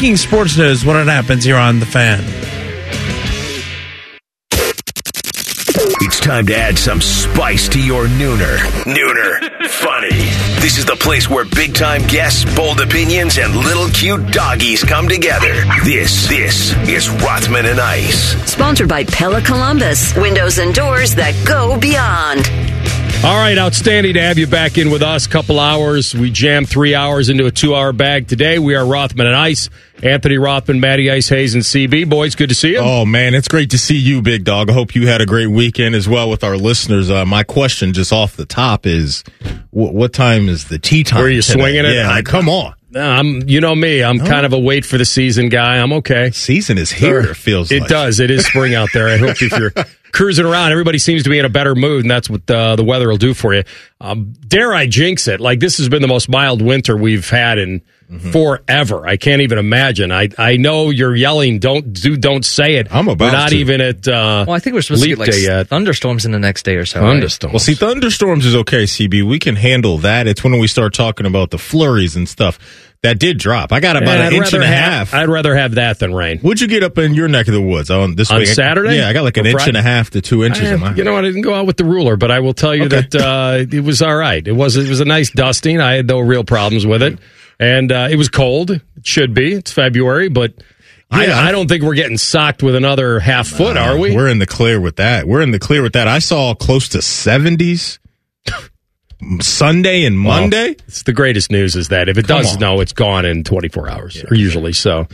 King Sports News when it happens here on The Fan. It's time to add some spice to your nooner. Nooner. Funny. This is the place where big time guests, bold opinions, and little cute doggies come together. This, this is Rothman and Ice. Sponsored by Pella Columbus, windows and doors that go beyond. All right, outstanding to have you back in with us. Couple hours. We jammed three hours into a two hour bag today. We are Rothman and Ice. Anthony Rothman, Matty Ice, Hayes, and CB. Boys, good to see you. Oh, man, it's great to see you, big dog. I hope you had a great weekend as well with our listeners. Uh, my question just off the top is wh- what time is the tea time? Are you today? swinging it? Yeah, I- come on. I'm, you know me. I'm kind of a wait for the season guy. I'm okay. Season is here, it feels It like. does. It is spring out there. I hope if you're cruising around, everybody seems to be in a better mood, and that's what uh, the weather will do for you. Um, dare I jinx it? Like this has been the most mild winter we've had in Mm-hmm. forever. I can't even imagine. I I know you're yelling. Don't do. Don't say it. I'm about We're not to. even at. Uh, Well, I think we're supposed to get like yet. thunderstorms in the next day or so. right? Thunderstorms. Well, see, thunderstorms is okay, CB. We can handle that. It's when we start talking about the flurries and stuff. That did drop. I got about Man, an I'd inch and rather a have- half. I'd rather have that than rain. What'd you get up in your neck of the woods on this On week? Saturday? Yeah, I got like an inch Friday? and a half to two inches. I- in my you know what? I didn't go out with the ruler, but I will tell you Okay. that uh, it was all right. It was it was a nice dusting. I had no real problems with it, and uh, it was cold. It should be. It's February, but I, Yeah. I don't think we're getting socked with another half foot, are we? We're in the clear with that. We're in the clear with that. I saw close to 70s Sunday and Well, Monday. it's the greatest news is that if it Come does on. snow, it's gone in 24 hours, or usually so.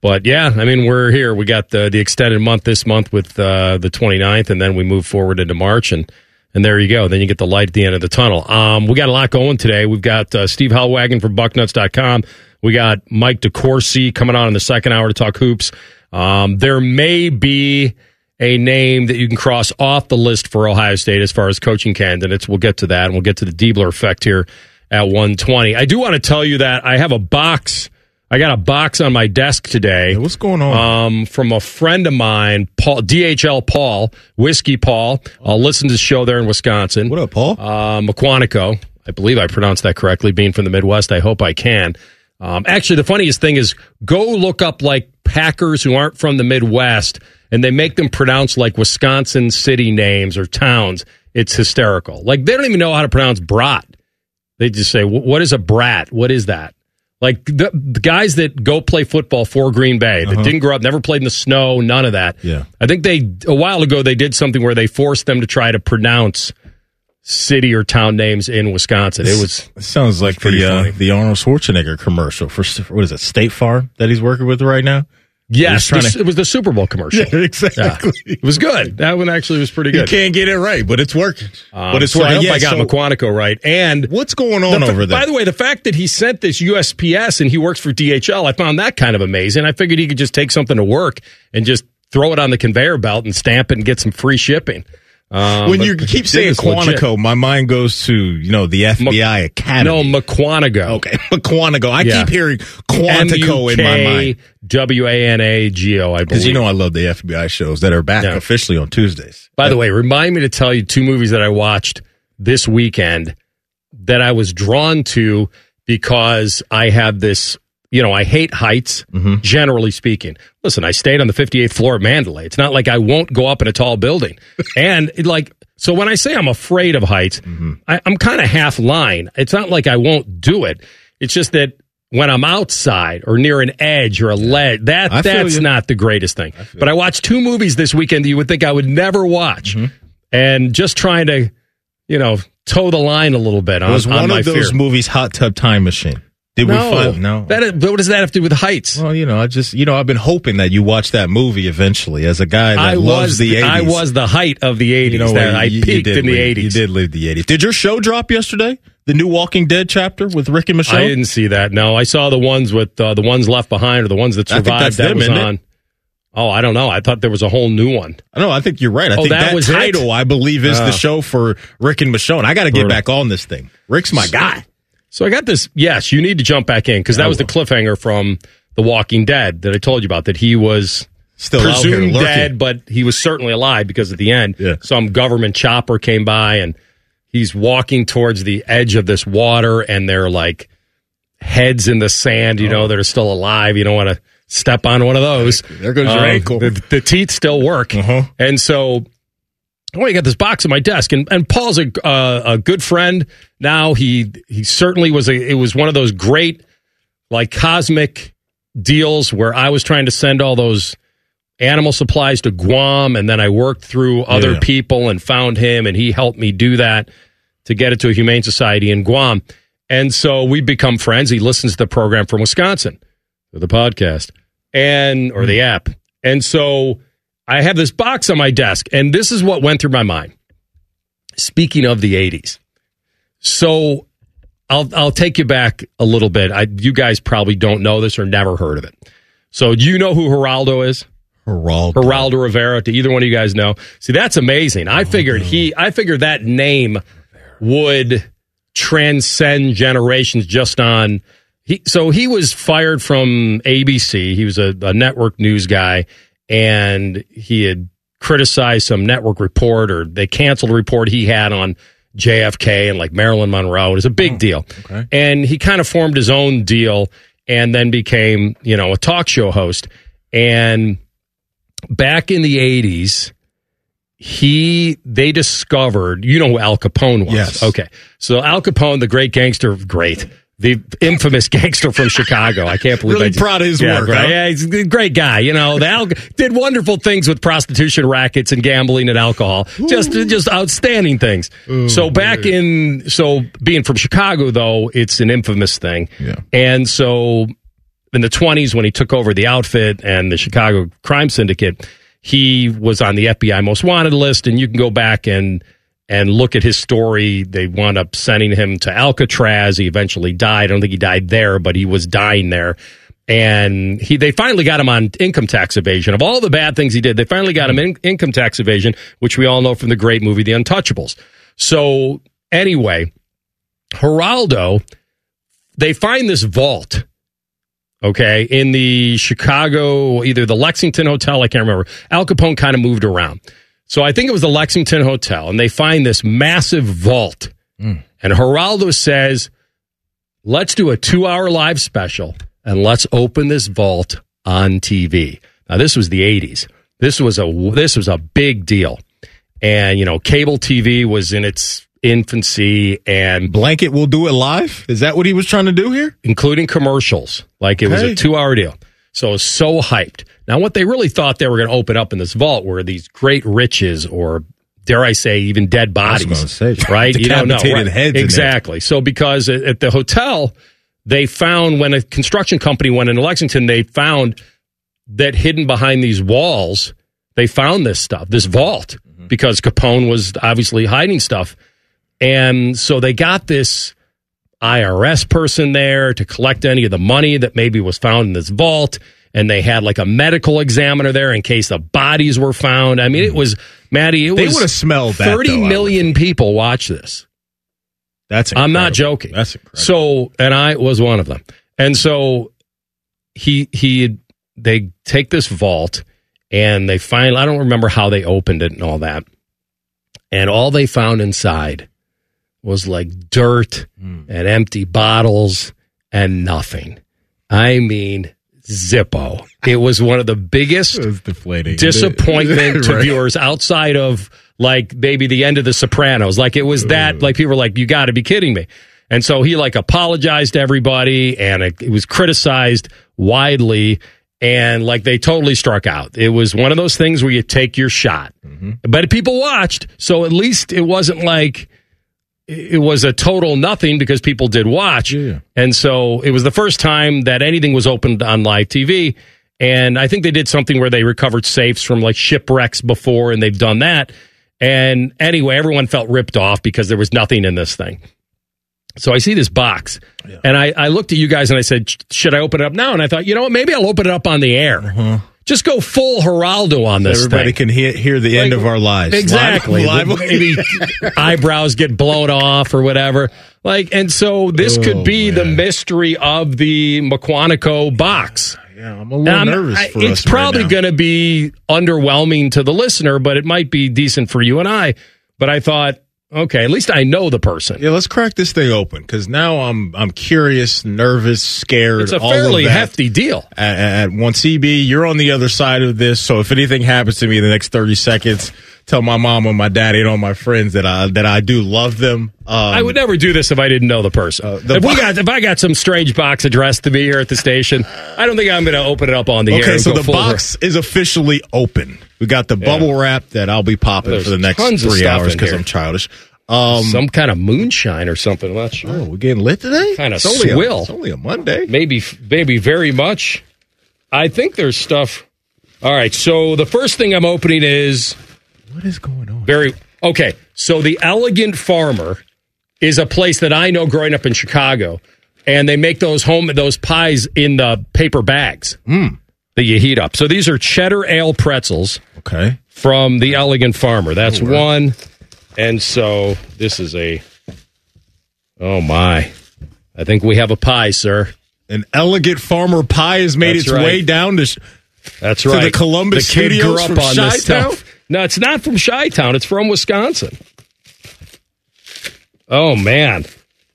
But yeah, I mean, we're here. We got the, the extended month this month with uh, the 29th, and then we move forward into March, and and there you go. Then you get the light at the end of the tunnel. Um, we got a lot going today. We've got uh, Steve Helwagen from Bucknuts.com. We got Mike DeCourcy coming on in the second hour to talk hoops. Um, there may be a name that you can cross off the list for Ohio State as far as coaching candidates. We'll get to that, and we'll get to the Diebler effect here at 120. I do want to tell you that I have a box. I got a box on my desk today. What's going on? Um, from a friend of mine, Paul DHL Paul, Whiskey Paul. I'll listen to the show there in Wisconsin. what up, Paul? Uh, McQuantico. I believe I pronounced that correctly, being from the Midwest. I hope I can. Um, actually, the funniest thing is go look up like Packers who aren't from the Midwest and they make them pronounce like Wisconsin city names or towns. It's hysterical. Like they don't even know how to pronounce brat. They just say, what is a brat? What is that? Like the, the guys that go play football for Green Bay that didn't grow up, never played in the snow, none of that. Yeah. I think they, a while ago, they did something where they forced them to try to pronounce city or town names in Wisconsin. It was It sounds like pretty the uh, the Arnold Schwarzenegger commercial for what is it, State Farm that he's working with right now? Yes, the- to- it was the Super Bowl commercial. Yeah. exactly. It was good. That one actually was pretty good. You can't get it right, but it's working. Um, but it's so I working. hope Yeah, I got so McQuantico right. And what's going on the over there? By the way, the fact that he sent this USPS and he works for DHL, I found that kind of amazing. I figured he could just take something to work and just throw it on the conveyor belt and stamp it and get some free shipping. Um, when you keep saying this legit. Quantico, my mind goes to you know the FBI Academy. No, McQuanigo. Okay, Quantico. I Yeah. keep hearing Quantico in my mind W A N A G O, I because you know I love the FBI shows that are back Yeah. officially on Tuesdays. By the way, remind me to tell you two movies that I watched this weekend that I was drawn to because I have this, you know, I hate heights, Mm-hmm. generally speaking. Listen, I stayed on the 58th floor of Mandalay. It's not like I won't go up in a tall building. and it, like, so when I say I'm afraid of heights, Mm-hmm. I, I'm kind of half line. It's not like I won't do it. It's just that when I'm outside or near an edge or a ledge, that I that's not the greatest thing. But I watched two movies this weekend that you would think I would never watch, Mm-hmm. and just trying to, you know, toe the line a little bit on, was on one my of those fear. movies Hot Tub Time Machine? Did we no, find no? That is, what does that have to do with heights? well, you know, I just you know I've been hoping that you watch that movie eventually. As a guy that I loves was the 80s. I was the height of the 80s. You know, that? I You- you peaked did in the 80s. You did live the 80s. Did your show drop yesterday? the new Walking Dead chapter with Rick and Michonne? I didn't see that. No, I saw the ones with uh, the ones left behind or the ones that survived. that them, was isn't it? on. Oh, I don't know. I thought there was a whole new one. No, I think you're right. I Oh, think that that, was it? title, I believe, is Ah. the show for Rick and Michonne. I got to get back on this thing. Rick's my guy. So I got this. Yes, you need to jump back in because that was the cliffhanger from The Walking Dead that I told you about. That he was Still presumed dead, but he was certainly alive because at the end, Yeah. some government chopper came by and he's walking towards the edge of this water, and they're like heads in the sand, you Oh. know, that are still alive. You don't want to step on one of those. There goes your Um, ankle. The, the teeth still work, Uh-huh. and so. Oh, I got this box on my desk, and, and Paul's a uh, a good friend now. He he certainly was a. It was one of those great like cosmic deals where I was trying to send all those animal supplies to Guam, and then I worked through other Yeah. people and found him, and he helped me do that to get it to a humane society in Guam. And so we become friends. He listens to the program from Wisconsin, the podcast, and or the app. And so I have this box on my desk, and this is what went through my mind. Speaking of the '80s, so I'll I'll take you back a little bit. I, you guys probably don't know this or never heard of it. So do you know who Geraldo is? Geraldo. Geraldo Rivera. Do either one of you guys know? See, that's amazing. I figured he. I figured that name would transcend generations just on. He, so he was fired from ABC. He was a, a network news guy, and he had criticized some network report, or they canceled a report he had on JFK and like Marilyn Monroe. It was a big oh, deal, and he kind of formed his own deal, and then became you know a talk show host. And back in the eighties, he they discovered you know who Al Capone was. Yes. Okay. So Al Capone, the great gangster, great. The infamous gangster from Chicago. I can't believe Really I just- proud of his yeah, work, Right. huh? Yeah, he's a great guy. You know, the Al did wonderful things with prostitution rackets and gambling and alcohol. Just just outstanding things. so back in so being from Chicago though, it's an infamous thing. Yeah. And so in the 20s when he took over the outfit and the Chicago crime syndicate, he was on the FBI most wanted list and you can go back and and look at his story. They wound up sending him to Alcatraz. He eventually died. I don't think he died there, but he was dying there. And he, they finally got him on income tax evasion. Of all the bad things he did, they finally got him in income tax evasion, which we all know from the great movie The Untouchables. So anyway, Geraldo, they find this vault okay, in the Chicago, either the Lexington Hotel, I can't remember. Al Capone kind of moved around. So I think it was the Lexington Hotel, and they find this massive vault. Mm. And Geraldo says, let's do a two hour live special and let's open this vault on TV. Now, this was the 80s. This was a this was a big deal. And, you know, cable TV was in its infancy and Blanket will do it live? Is that what he was trying to do here? including commercials. Like it was a two hour deal. So it was so hyped. Now, what they really thought they were going to open up in this vault were these great riches or, dare I say, even dead bodies. say, right? You don't know. Right. heads. Exactly. So because at at the hotel, they found when a construction company went into Lexington, they found that hidden behind these walls, they found this stuff, this vault, Mm-hmm. because Capone was obviously hiding stuff. And so they got this IRS person there to collect any of the money that maybe was found in this vault. And they had like a medical examiner there in case the bodies were found. I mean, it was, Maddie, it. They would've smelled that, Thirty though, million people watch this. That's I'm not joking. That's incredible. So, and I was one of them. And so he he they take this vault and they find I don't remember how they opened it and all that. And all they found inside was like dirt Hmm. and empty bottles and nothing. I mean, Zippo. It was one of the biggest It was deflating. disappointment to Right. viewers outside of like maybe the end of the Sopranos. Like it was that like people were like, you got to be kidding me. And so he like apologized to everybody, and it, it was criticized widely, and like they totally struck out. It was one of those things where you take your shot, but people watched, so at least it wasn't like it was a total nothing because people did watch. Yeah. And so it was the first time that anything was opened on live TV. And I think they did something where they recovered safes from like shipwrecks before, and they've done that. And anyway, everyone felt ripped off because there was nothing in this thing. So I see this box, and I, I looked at you guys and I said, "Should I open it up now?" And I thought, you know what? Maybe I'll open it up on the air. Uh-huh. Just go full Geraldo on this. Everybody thing. can hear, hear the end of our lives. Exactly. Live, live- Maybe eyebrows get blown off or whatever. Like, and so this Oh, could be the mystery of the McQuanico box. yeah, I'm a little I'm- nervous I- for it's us right probably now. going to be underwhelming to the listener, but it might be decent for you and I. But I thought, okay, at least I know the person. Yeah, let's crack this thing open because now I'm I'm curious, nervous, scared. It's a fairly hefty deal. At, at one CB, you're on the other side of this. So if anything happens to me in the next 30 seconds, tell my mom and my daddy and all my friends that I that I do love them. Um, I would never do this if I didn't know the person. Uh, the if we got if I got some strange box addressed to me here at the station, I don't think I'm going to open it up on the air. Okay, so the box is officially open. We got the bubble wrap that I'll be popping There's for the next three hours because. I'm childish. Um, some kind of moonshine or something. I'm not sure. oh, we're getting lit today. Kinda It's only a- it's only a Monday. maybe maybe very much. I think there's stuff. All right, so the first thing I'm opening is What is going on? very okay. So the Elegant Farmer is a place that I know growing up in Chicago, and they make those home those pies in the paper bags that you heat up. So these are cheddar ale pretzels Okay. from the Elegant Farmer. That's one, and so this is a. Oh my! I think we have a pie, sir. An elegant farmer pie has made That's its right. way down to. That's To right. the Columbus the kid studios grew up from on this Chi-Town? stuff. No, it's not from Chi Town. It's from Wisconsin. Oh man.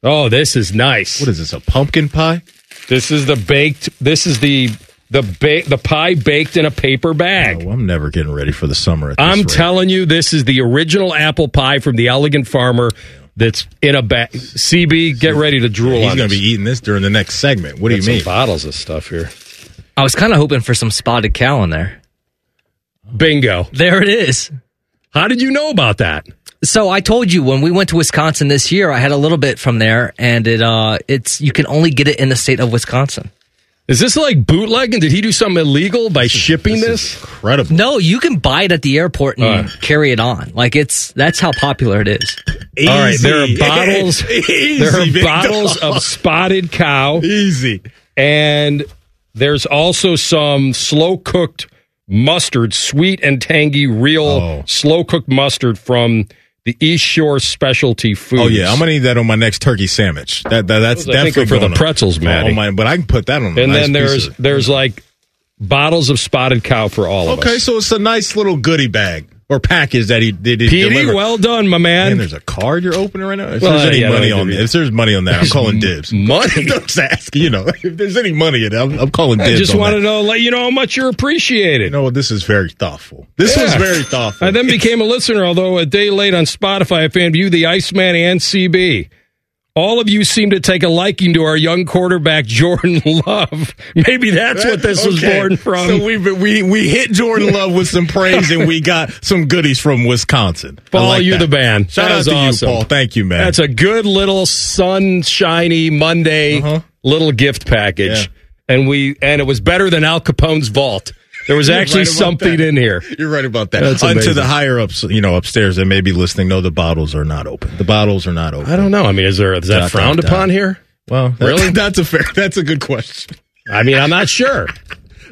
Oh, this is nice. what is this? A pumpkin pie? This is the baked. This is the the ba- the pie baked in a paper bag. Oh, I'm never getting ready for the summer. At this I'm rate. telling you, this is the original apple pie from the Elegant Farmer. That's in a bag. CB, get ready to drool He's going to be eating this during the next segment. What do Got you mean? Bottles of stuff here. I was kind of hoping for some spotted cow in there. Bingo. There it is. How did you know about that? So I told you when we went to Wisconsin this year, I had a little bit from there, and it uh, it's you can only get it in the state of Wisconsin. Is this like bootlegging? Did he do something illegal by shipping this? Incredible. No, you can buy it at the airport and Uh. carry it on. Like it's that's how popular it is. All right, there are bottles. Easy, there are bottles dog. of spotted cow, Easy. and there's also some slow cooked mustard, sweet and tangy, real Oh. slow cooked mustard from the East Shore Specialty food. Oh yeah, I'm gonna need that on my next turkey sandwich. That, that that's Those, definitely for the pretzels, Matty. on my- but I can put that on. And nice then there's there's like bottles of spotted cow for all of us. okay, so it's a nice little goodie bag or package that he did. he Petey, well done, my man. Man, there's a card you're opening right now. If Well, there's any yeah, money on me- if there's money on that, I'm calling dibs. money. Don't just ask. You know, if there's any money in it, I'm, I'm calling I dibs. just want to know, let you know how much you're appreciated. You know? This is very thoughtful. This was very thoughtful. I then became a listener, although a day late on Spotify. I found you, the Iceman, and CB. All of you seem to take a liking to our young quarterback, Jordan Love. Maybe that's what this was born from. So we we we hit Jordan Love with some praise, and we got some goodies from Wisconsin. Paul, like you the man. Shout That out to awesome. you, Paul. Thank you, man. That's a good little sunshiny Monday Uh-huh. little gift package. Yeah. And we and it was better than Al Capone's vault. There was actually right something that. in here. You're right about that. That's Unto the higher ups, you know, upstairs that may be listening, no, the bottles are not open. The bottles are not open. I don't know. I mean, is there is that Dot, frowned dot, dot. upon here? Well, that- Really? That's a fair. That's a good question. I mean, I'm not sure.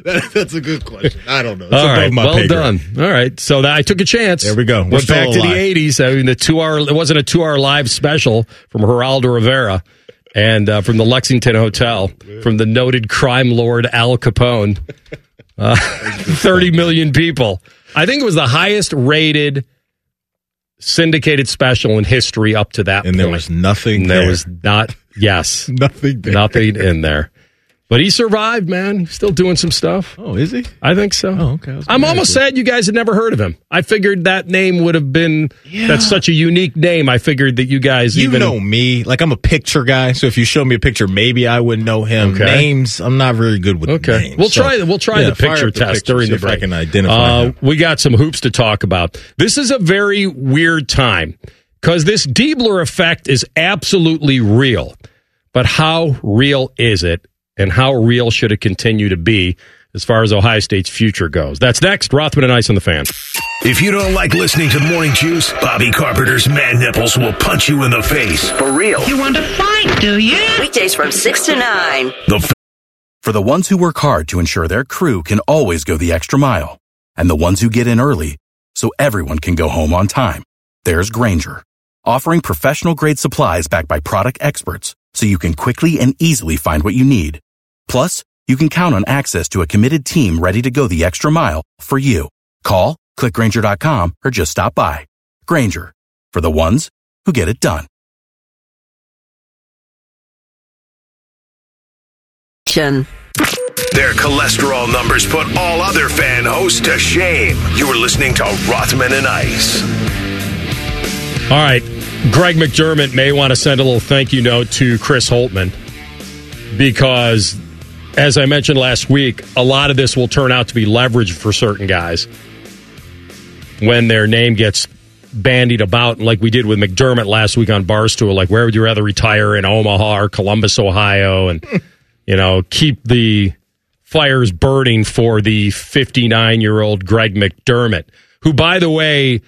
That- that's a good question. I don't know. It's All right, well done. All right, so that, I took a chance. There we go. We're Went back to alive. the '80s. I mean, the two-hour. It wasn't a two-hour live special from Geraldo Rivera and uh, from the Lexington Hotel from the noted crime lord Al Capone. Uh, Thirty million people. I think it was the highest rated syndicated special in history up to that And there was nothing. And there there. was not. Yes, nothing. There. nothing in there. But he survived, man. He's still doing some stuff. Oh, is he? I think so. Oh, okay. I'm almost you. sad you guys had never heard of him. I figured that name would have been that's such a unique name. I figured that you guys You even know me, like I'm a picture guy. So if you show me a picture, maybe I would know him. Okay. Names, I'm not very good with Okay, names. we'll So, try. We'll try yeah, the picture up test picture, during the break. I can identify Uh, we got some hoops to talk about. This is a very weird time because this Diebler effect is absolutely real. But how real is it, and how real should it continue to be as far as Ohio State's future goes? That's next. Rothman and Ice on the fan. If you don't like listening to Morning Juice, Bobby Carpenter's man nipples will punch you in the face. For real. You want to fight, do you? Weekdays from 6 to 9. The For the ones who work hard to ensure their crew can always go the extra mile, and the ones who get in early so everyone can go home on time, there's Grainger, offering professional grade supplies backed by product experts so you can quickly and easily find what you need. Plus, you can count on access to a committed team ready to go the extra mile for you. Call, clickgrainger.com, or just stop by. Grainger, for the ones who get it done. Their cholesterol numbers put all other fan hosts to shame. You're listening to Rothman and Ice. All right. Greg McDermott may want to send a little thank you note to Chris Holtmann because, as I mentioned last week, a lot of this will turn out to be leverage for certain guys when their name gets bandied about, like we did with McDermott last week on Barstool. Like, where would you rather retire in Omaha or Columbus, Ohio? And, you know, keep the fires burning for the 59 year old Greg McDermott, who, by the way,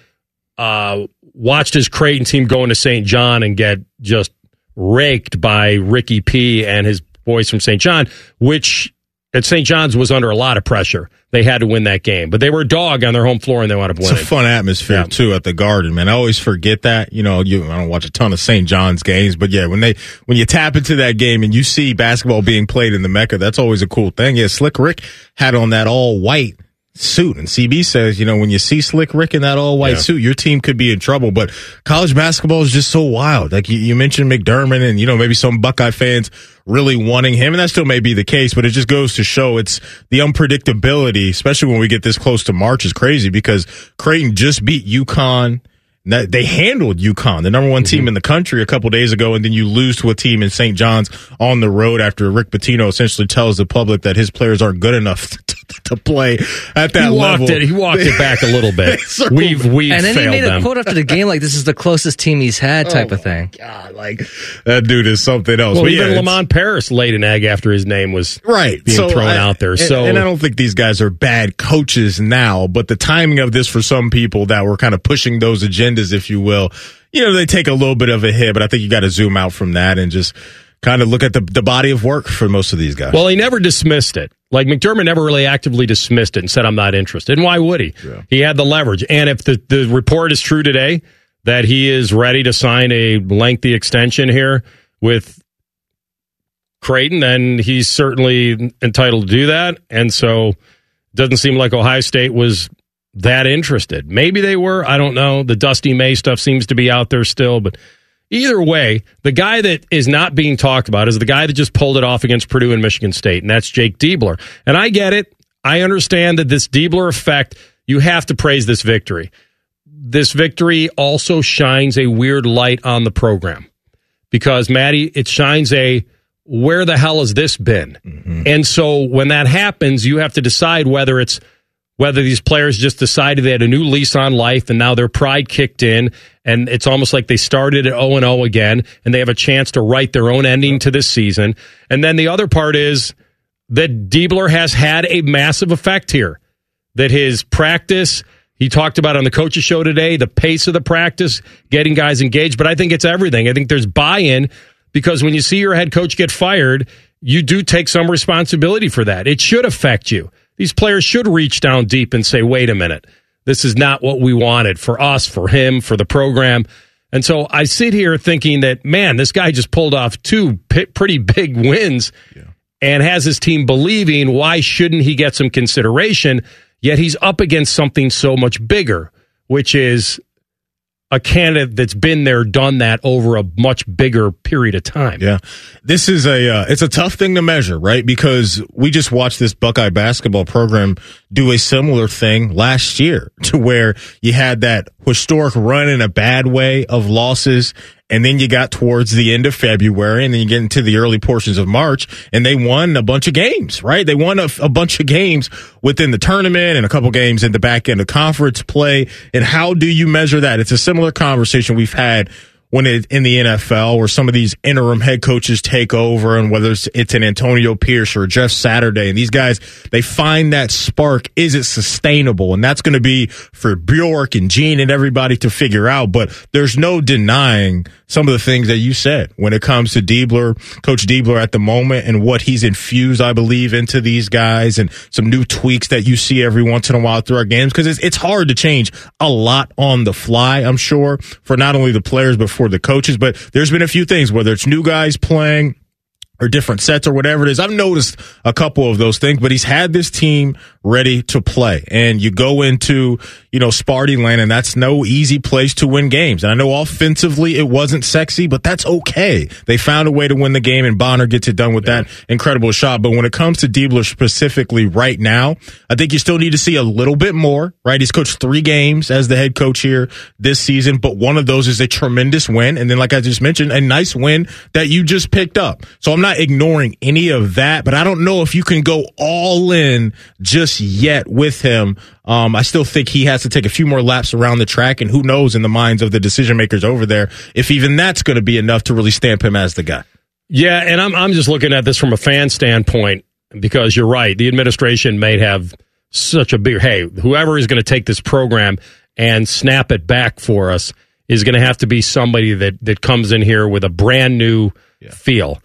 uh, watched his Creighton team go into St. John and get just raked by Ricky P and his boys from St. John, which at St. John's was under a lot of pressure. They had to win that game, but they were a dog on their home floor and they wound up It's a fun atmosphere Yeah. too at the Garden, man. I always forget that. You know, you I don't watch a ton of St. John's games, but yeah, when they when you tap into that game and you see basketball being played in the Mecca, that's always a cool thing. Yeah, Slick Rick had on that all white suit, and CB says, you know, when you see Slick Rick in that all white Yeah. suit, your team could be in trouble. But college basketball is just so wild. Like you, you mentioned McDermott, and you know maybe some Buckeye fans really wanting him, and that still may be the case. But it just goes to show it's the unpredictability, especially when we get this close to March, is crazy because Creighton just beat UConn. That- They handled UConn, the number one team mm-hmm. in the country, a couple days ago, and then you lose to a team in St. John's on the road after Rick Pitino essentially tells the public that his players aren't good enough to, to play at that he walked level. it. He walked it back a little bit. We've we've and then he made them. a quote after the game like this is the closest team he's had oh type of thing. God, like that dude is something else. well, But even yeah, Lamont Paris laid an egg after his name was right being so thrown I- out there. and- So and I don't think these guys are bad coaches now, but the timing of this for some people that were kind of pushing those agendas, if you will, you know, they take a little bit of a hit. But I think you got to zoom out from that and just kind of look at the the body of work for most of these guys. Well, he never dismissed it. Like McDermott never really actively dismissed it and said, I'm not interested. And why would he? He had the leverage. And if the, the report is true today that he is ready to sign a lengthy extension here with Creighton, then he's certainly entitled to do that. And so it doesn't seem like Ohio State was that interested. Maybe they were. I don't know. The Dusty May stuff seems to be out there still, but either way, the guy that is not being talked about is the guy that just pulled it off against Purdue and Michigan State, and that's Jake Diebler. And I get it. I understand that this Diebler effect, you have to praise this victory. This victory also shines a weird light on the program because, Maddie, it shines a where the hell has this been? Mm-hmm. And so when that happens, you have to decide whether it's whether these players just decided they had a new lease on life and now their pride kicked in and it's almost like they started at 0 and 0 again and they have a chance to write their own ending to this season. And then the other part is that Diebler has had a massive effect here. That his practice, he talked about on the coaches show today, the pace of the practice, getting guys engaged, but I think it's everything. I think there's buy-in because when you see your head coach get fired, you do take some responsibility for that. It should affect you. These players should reach down deep and say, wait a minute, this is not what we wanted for us, for him, for the program. And so I sit here thinking that, man, this guy just pulled off two p- pretty big wins and has his team believing why shouldn't he get some consideration? Yet he's up against something so much bigger, which is a candidate that's been there, done that over a much bigger period of time. Yeah, this is a uh, it's a tough thing to measure, right? Because we just watched this Buckeye basketball program do a similar thing last year, to where you had that historic run in a bad way of losses, and then you got towards the end of February, and then you get into the early portions of March, and they won a bunch of games, right? They won a, a bunch of games within the tournament and a couple games in the back end of conference play. And how do you measure that? It's a similar conversation we've had when it, in the NFL where some of these interim head coaches take over and whether it's, it's an Antonio Pierce or Jeff Saturday and these guys, they find that spark. Is it sustainable? And that's going to be for Bjork and Gene and everybody to figure out. But there's no denying some of the things that you said when it comes to Diebler, Coach Diebler at the moment and what he's infused, I believe, into these guys and some new tweaks that you see every once in a while through our games. Cause it's, it's hard to change a lot on the fly, I'm sure, for not only the players, but for the coaches. But there's been a few things, whether it's new guys playing, or different sets or whatever it is. I've noticed a couple of those things, but he's had this team ready to play. And you go into, you know, Sparty land and that's no easy place to win games. And I know offensively it wasn't sexy, but that's okay. They found a way to win the game and Bonner gets it done with yeah. that incredible shot. But when it comes to Diebler specifically right now, I think you still need to see a little bit more, right? He's coached three games as the head coach here this season, but one of those is a tremendous win. And then, like I just mentioned, a nice win that you just picked up. So I'm not not ignoring any of that, but I don't know if you can go all in just yet with him. Um, I still think he has to take a few more laps around the track, and who knows in the minds of the decision makers over there if even that's going to be enough to really stamp him as the guy. Yeah, and I'm I'm just looking at this from a fan standpoint because you're right. The administration may have such a big hey, whoever is going to take this program and snap it back for us is going to have to be somebody that that comes in here with a brand new yeah. feel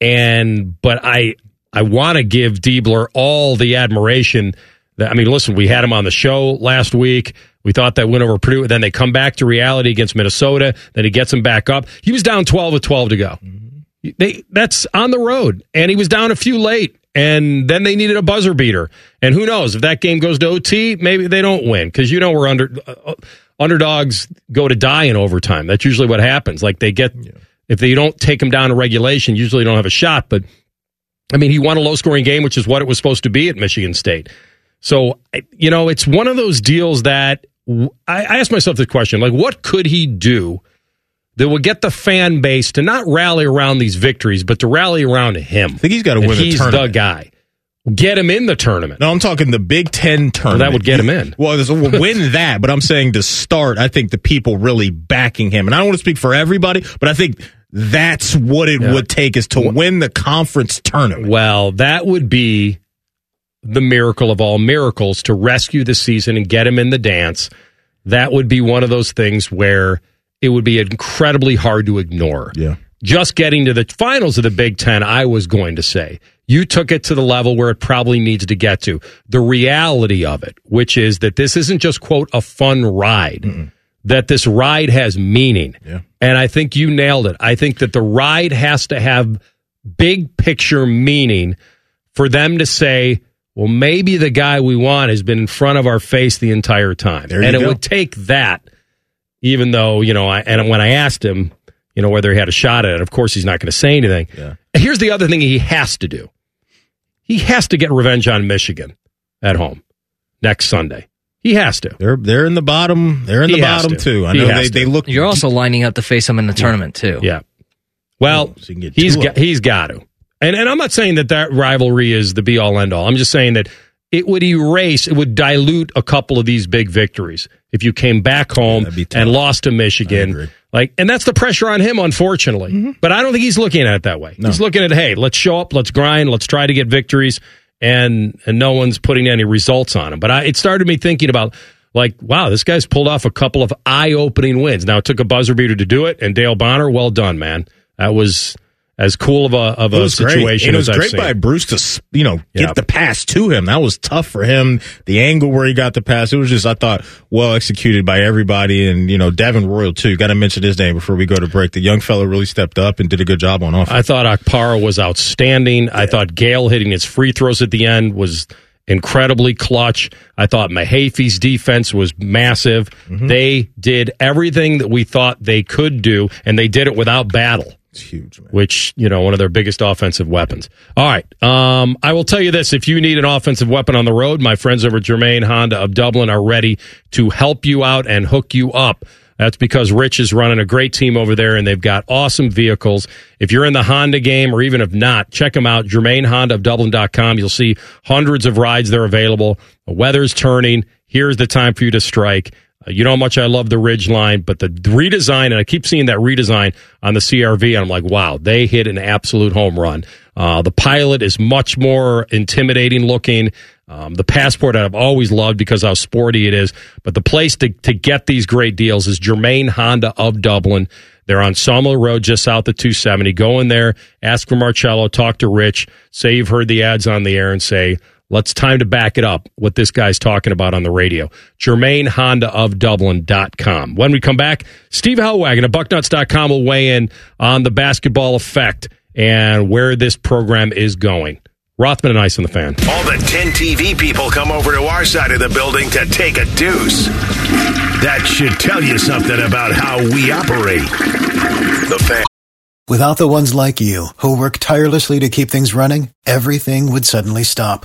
and but I I want to give Diebler all the admiration. That, I mean, listen, we had him on the show last week. We thought that win over Purdue. Then they come back to reality against Minnesota. Then he gets them back up. He was down twelve with twelve to go. Mm-hmm. They that's on the road, and he was down a few late. And then they needed a buzzer beater. And who knows if that game goes to OT, maybe they don't win because you know we're under uh, underdogs go to die in overtime. That's usually what happens. Like they get. Yeah if they don't take him down to regulation, usually don't have a shot. But I mean, he won a low scoring game, which is what it was supposed to be at Michigan State. So, you know, it's one of those deals that I, I asked myself the question like, what could he do that would get the fan base to not rally around these victories, but to rally around him? I think he's got to win He's the guy. Get him in the tournament. No, I'm talking the Big Ten tournament. Well, that would get him in. Well, win that, but I'm saying to start, I think the people really backing him. And I don't want to speak for everybody, but I think that's what it yeah. would take is to win the conference tournament. Well, that would be the miracle of all miracles to rescue the season and get him in the dance. That would be one of those things where it would be incredibly hard to ignore. Yeah. Just getting to the finals of the Big Ten, I was going to say. You took it to the level where it probably needs to get to. The reality of it, which is that this isn't just, quote, a fun ride. Mm-mm that this ride has meaning. Yeah. And I think you nailed it. I think that the ride has to have big picture meaning for them to say, well, maybe the guy we want has been in front of our face the entire time. There and it go. would take that, even though, you know, I, and when I asked him, you know, whether he had a shot at it, of course he's not going to say anything. Yeah. Here's the other thing he has to do. He has to get revenge on Michigan at home next Sunday. He has to. They're they're in the bottom. They're in he the bottom to. too. I he know they, they look. You're also lining up to face them in the tournament too. Yeah. Well, oh, so he's got, he's got to. And and I'm not saying that that rivalry is the be all end all. I'm just saying that it would erase, it would dilute a couple of these big victories if you came back home yeah, and lost to Michigan. Like, and that's the pressure on him, unfortunately. Mm-hmm. But I don't think he's looking at it that way. No. He's looking at, hey, let's show up, let's grind, let's try to get victories and and no one's putting any results on him. But I, it started me thinking about like, wow, this guy's pulled off a couple of eye opening wins. Now it took a buzzer beater to do it, and Dale Bonner, well done, man. That was as cool of a of a situation. it was great it was great by Bruce to you know get the pass to him. That was tough for him. The angle where he got the pass, it was just I thought well executed by everybody, and you know Devin Royal too. Got to mention his name before we go to break. The young fellow really stepped up and did a good job on offense. I thought Okpara was outstanding. Yeah. I thought Gayle hitting his free throws at the end was incredibly clutch. I thought Mahaffey's defense was massive. Mm-hmm. They did everything that we thought they could do, and they did it without battle. It's huge, man. Which, you know, one of their biggest offensive weapons. All right. Um, I will tell you this. If you need an offensive weapon on the road, my friends over at Germain Honda of Dublin are ready to help you out and hook you up. That's because Rich is running a great team over there and they've got awesome vehicles. If you're in the Honda game or even if not, check them out. Germain Honda of Dublin.com. You'll see hundreds of rides that are available. The weather's turning. Here's the time for you to strike. Uh, you know how much I love the Ridge line, but the redesign, and I keep seeing that redesign on the CRV, and I'm like, wow, they hit an absolute home run. Uh, the pilot is much more intimidating looking. Um, the passport I've always loved because how sporty it is. But the place to, to get these great deals is Germain Honda of Dublin. They're on Sawmill Road, just south of 270. Go in there, ask for Marcello, talk to Rich, say you've heard the ads on the air, and say, let's time to back it up what this guy's talking about on the radio. Germain Honda of Dublin.com. When we come back, Steve Helwagen of Bucknuts.com will weigh in on the basketball effect and where this program is going. Rothman and Ice on the fan. All the 10 TV people come over to our side of the building to take a deuce. That should tell you something about how we operate. The fan. Without the ones like you, who work tirelessly to keep things running, everything would suddenly stop.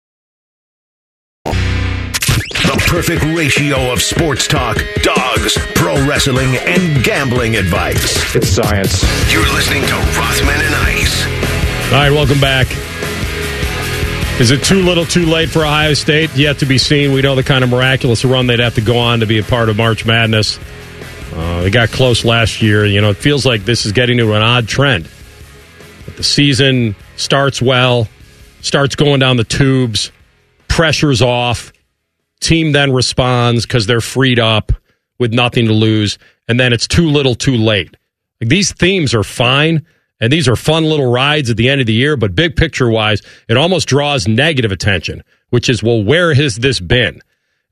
The perfect ratio of sports talk, dogs, pro wrestling, and gambling advice. It's science. You're listening to Rothman and Ice. All right, welcome back. Is it too little, too late for Ohio State? Yet to be seen. We know the kind of miraculous run they'd have to go on to be a part of March Madness. Uh, they got close last year. You know, it feels like this is getting to an odd trend. But the season starts well, starts going down the tubes, pressure's off. Team then responds because they're freed up with nothing to lose, and then it's too little, too late. Like, these themes are fine, and these are fun little rides at the end of the year, but big picture wise, it almost draws negative attention, which is, well, where has this been?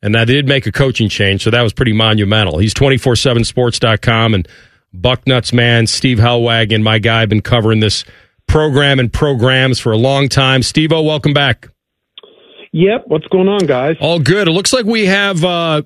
And I did make a coaching change, so that was pretty monumental. He's 247sports.com and Bucknuts man, Steve Helwagen, my guy, been covering this program and programs for a long time. Steve welcome back. Yep. What's going on, guys? All good. It looks like we have. Uh,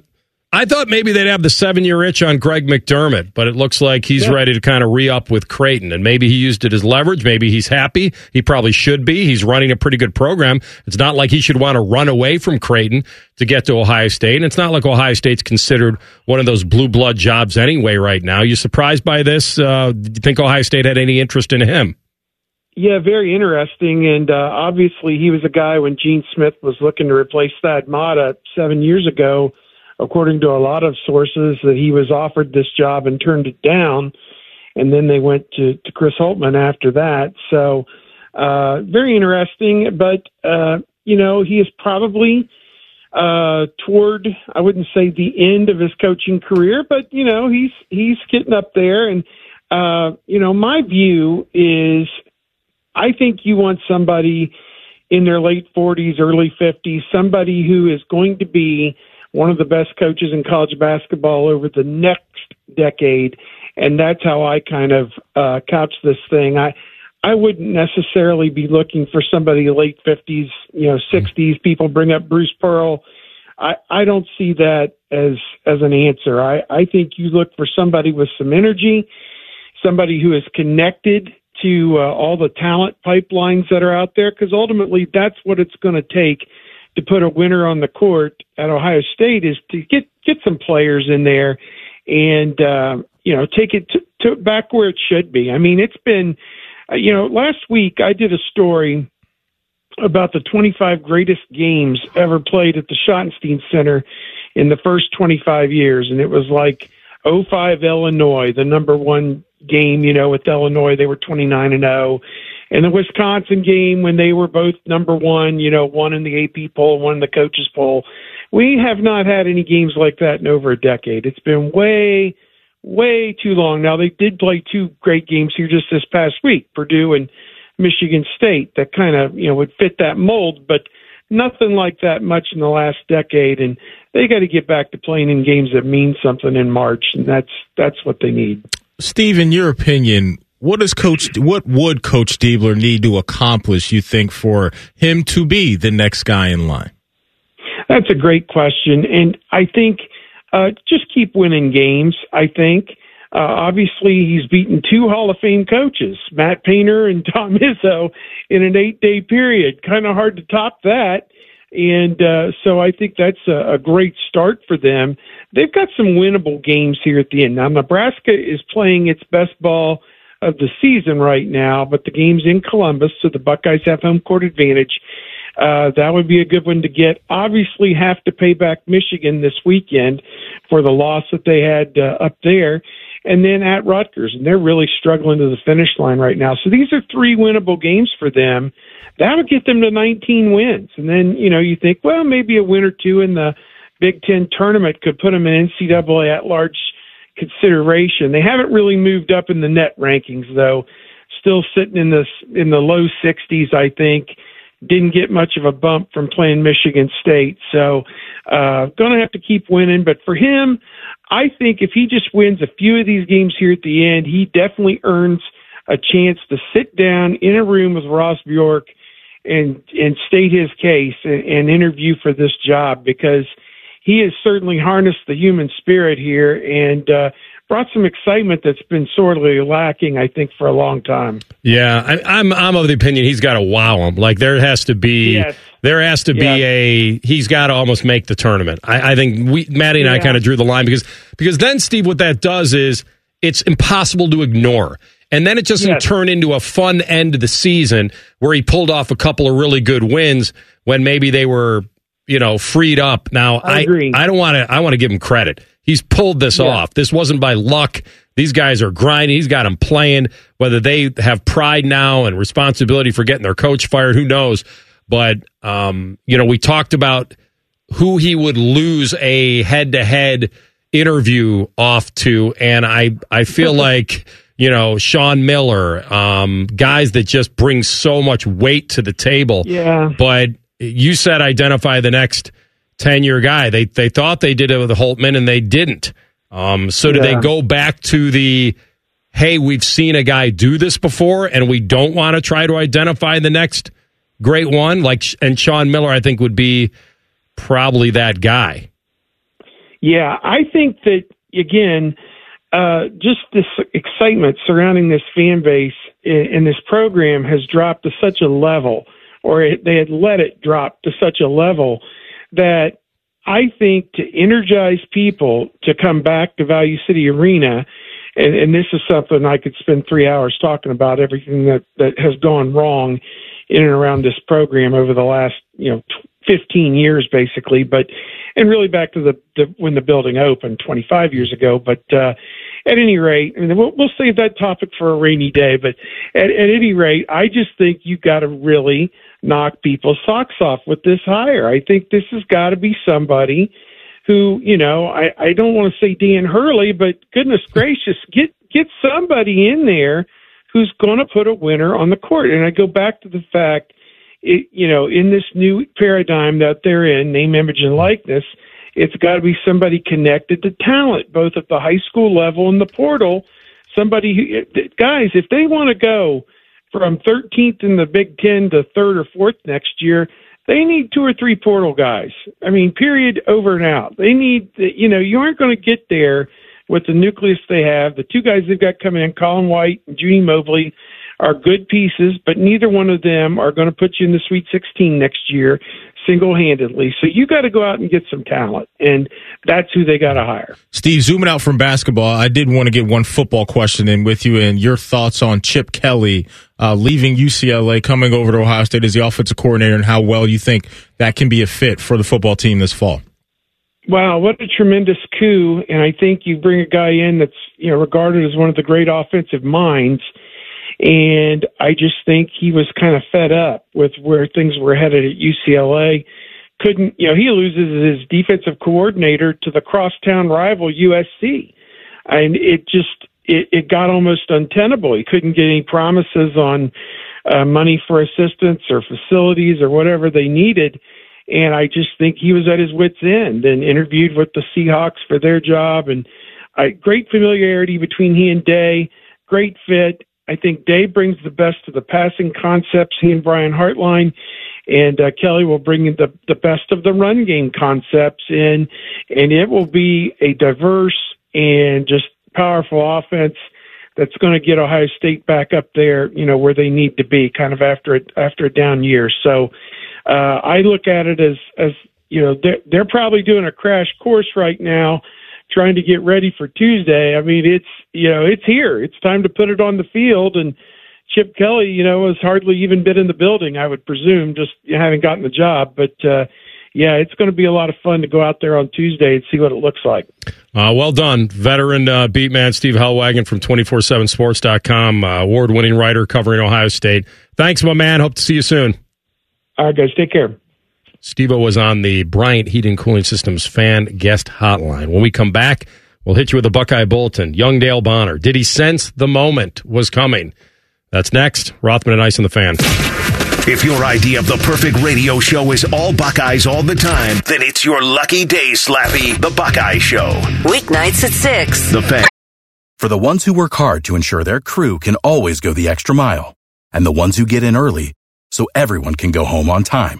I thought maybe they'd have the seven year itch on Greg McDermott, but it looks like he's Yeah. ready to kind of re up with Creighton. And maybe he used it as leverage. Maybe he's happy. He probably should be. He's running a pretty good program. It's not like he should want to run away from Creighton to get to Ohio State. And it's not like Ohio State's considered one of those blue blood jobs anyway right now. You surprised by this? Uh, do you think Ohio State had any interest in him? Yeah, very interesting. And uh, obviously, he was a guy when Gene Smith was looking to replace Thad Matta seven years ago. According to a lot of sources, that he was offered this job and turned it down, and then they went to, to Chris Holtmann after that. So, uh, very interesting. But uh, you know, he is probably uh, toward I wouldn't say the end of his coaching career, but you know, he's he's getting up there. And uh, you know, my view is I think you want somebody in their late 40s, early 50s, somebody who is going to be one of the best coaches in college basketball over the next decade. And that's how I kind of uh, couch this thing. I I wouldn't necessarily be looking for somebody late 50s, you know, 60s. People bring up Bruce Pearl. I, I don't see that as as an answer. I, I think you look for somebody with some energy, somebody who is connected to uh, all the talent pipelines that are out there, because ultimately that's what it's going to take to put a winner on the court at Ohio State is to get get some players in there and uh, you know take it to, to back where it should be. I mean, it's been uh, you know last week I did a story about the 25 greatest games ever played at the Schottenstein Center in the first 25 years, and it was like 05 Illinois, the number one game, you know, with Illinois, they were 29 and 0. And the Wisconsin game when they were both number one, you know, one in the AP poll, one in the coaches poll. We have not had any games like that in over a decade. It's been way, way too long. Now they did play two great games here just this past week, Purdue and Michigan State, that kind of, you know, would fit that mold, but nothing like that much in the last decade. And they got to get back to playing in games that mean something in March, and that's that's what they need. Steve, in your opinion, what does Coach what would Coach Diebler need to accomplish, you think, for him to be the next guy in line? That's a great question, and I think uh, just keep winning games. I think Uh, obviously, he's beaten two Hall of Fame coaches, Matt Painter and Tom Izzo, in an eight day period. Kind of hard to top that. And uh, so I think that's a, a great start for them. They've got some winnable games here at the end. Now, Nebraska is playing its best ball of the season right now, but the game's in Columbus, so the Buckeyes have home court advantage. Uh, that would be a good one to get. Obviously, have to pay back Michigan this weekend for the loss that they had uh, up there, and then at Rutgers, and they're really struggling to the finish line right now. So these are three winnable games for them. That would get them to 19 wins, and then you know you think, well, maybe a win or two in the Big Ten tournament could put them in NCAA at large consideration. They haven't really moved up in the net rankings though. Still sitting in this in the low 60s, I think. Didn't get much of a bump from playing Michigan State, so uh, going to have to keep winning. But for him, I think if he just wins a few of these games here at the end, he definitely earns a chance to sit down in a room with Ross Bjork and and state his case and, and interview for this job because he has certainly harnessed the human spirit here and uh, brought some excitement that's been sorely lacking, I think, for a long time. Yeah, I, I'm I'm of the opinion he's got to wow him. Like there has to be Yes. there has to be Yes. a he's got to almost make the tournament. I, I think we Maddie and I kind of drew the line because because then Steve, what that does is it's impossible to ignore. And then it doesn't Yes. turn into a fun end of the season where he pulled off a couple of really good wins when maybe they were, you know, freed up. Now I agree. I don't want to I want to give him credit. He's pulled this Yeah. off. This wasn't by luck. These guys are grinding. He's got them playing. Whether they have pride now and responsibility for getting their coach fired, who knows? But um, you know, we talked about who he would lose a head-to-head interview off to, and I I feel like you know Sean Miller, um, guys that just bring so much weight to the table. Yeah. But you said identify the next ten year guy. They they thought they did it with Holtmann and they didn't. Um, so do they go back to the hey, we've seen a guy do this before and we don't want to try to identify the next great one? Like and Sean Miller I think would be probably that guy. Yeah, I think that again, uh, just this excitement surrounding this fan base in, in this program has dropped to such a level, or it, they had let it drop to such a level that I think to energize people to come back to Value City Arena, and, and this is something I could spend three hours talking about everything that that has gone wrong in and around this program over the last you know 15 years basically but and really back to the, the when the building opened 25 years ago but uh at any rate I mean, we'll, we'll save that topic for a rainy day but at, at any rate i just think you've got to really knock people's socks off with this hire i think this has got to be somebody who you know i i don't want to say dan hurley but goodness gracious get get somebody in there who's going to put a winner on the court. And I go back to the fact, it, you know, in this new paradigm that they're in, name, image, and likeness, it's got to be somebody connected to talent, both at the high school level and the portal. Somebody who, guys, if they want to go from 13th in the Big Ten to third or fourth next year, they need two or three portal guys. I mean, period, over and out. They need, you know, you aren't going to get there with the nucleus they have. The two guys they've got coming in, Colin White and Juni Mobley, are good pieces, but neither one of them are going to put you in the Sweet 16 next year single handedly. So you got to go out and get some talent, and that's who they got to hire. Steve, zooming out from basketball, I did want to get one football question in with you and your thoughts on Chip Kelly uh, leaving UCLA, coming over to Ohio State as the offensive coordinator, and how well you think that can be a fit for the football team this fall. Wow, what a tremendous coup! And I think you bring a guy in that's you know regarded as one of the great offensive minds, and I just think he was kind of fed up with where things were headed at UCLA. Couldn't you know he loses his defensive coordinator to the crosstown rival USC, and it just it, it got almost untenable. He couldn't get any promises on uh, money for assistance or facilities or whatever they needed. And I just think he was at his wits' end and interviewed with the Seahawks for their job. And I, great familiarity between he and Day, great fit. I think Day brings the best of the passing concepts. He and Brian Hartline, and uh, Kelly will bring in the the best of the run game concepts in, and it will be a diverse and just powerful offense that's going to get Ohio State back up there, you know, where they need to be, kind of after a, after a down year. So uh, I look at it as as you know they're they're probably doing a crash course right now, trying to get ready for Tuesday. I mean, it's you know it's here. It's time to put it on the field and. Chip Kelly, you know, has hardly even been in the building, I would presume, just having gotten the job. But uh, yeah, it's going to be a lot of fun to go out there on Tuesday and see what it looks like. Uh, well done. Veteran uh, beat man Steve Helwagen from 247sports.com, uh, award winning writer covering Ohio State. Thanks, my man. Hope to see you soon. All right, guys. Take care. Steve was on the Bryant Heating and Cooling Systems fan guest hotline. When we come back, we'll hit you with a Buckeye Bulletin. Young Dale Bonner. Did he sense the moment was coming? That's next. Rothman and Ice on the fan. If your idea of the perfect radio show is all Buckeyes all the time, then it's your lucky day, Slappy, the Buckeye Show. Weeknights at 6. The fan. For the ones who work hard to ensure their crew can always go the extra mile, and the ones who get in early so everyone can go home on time,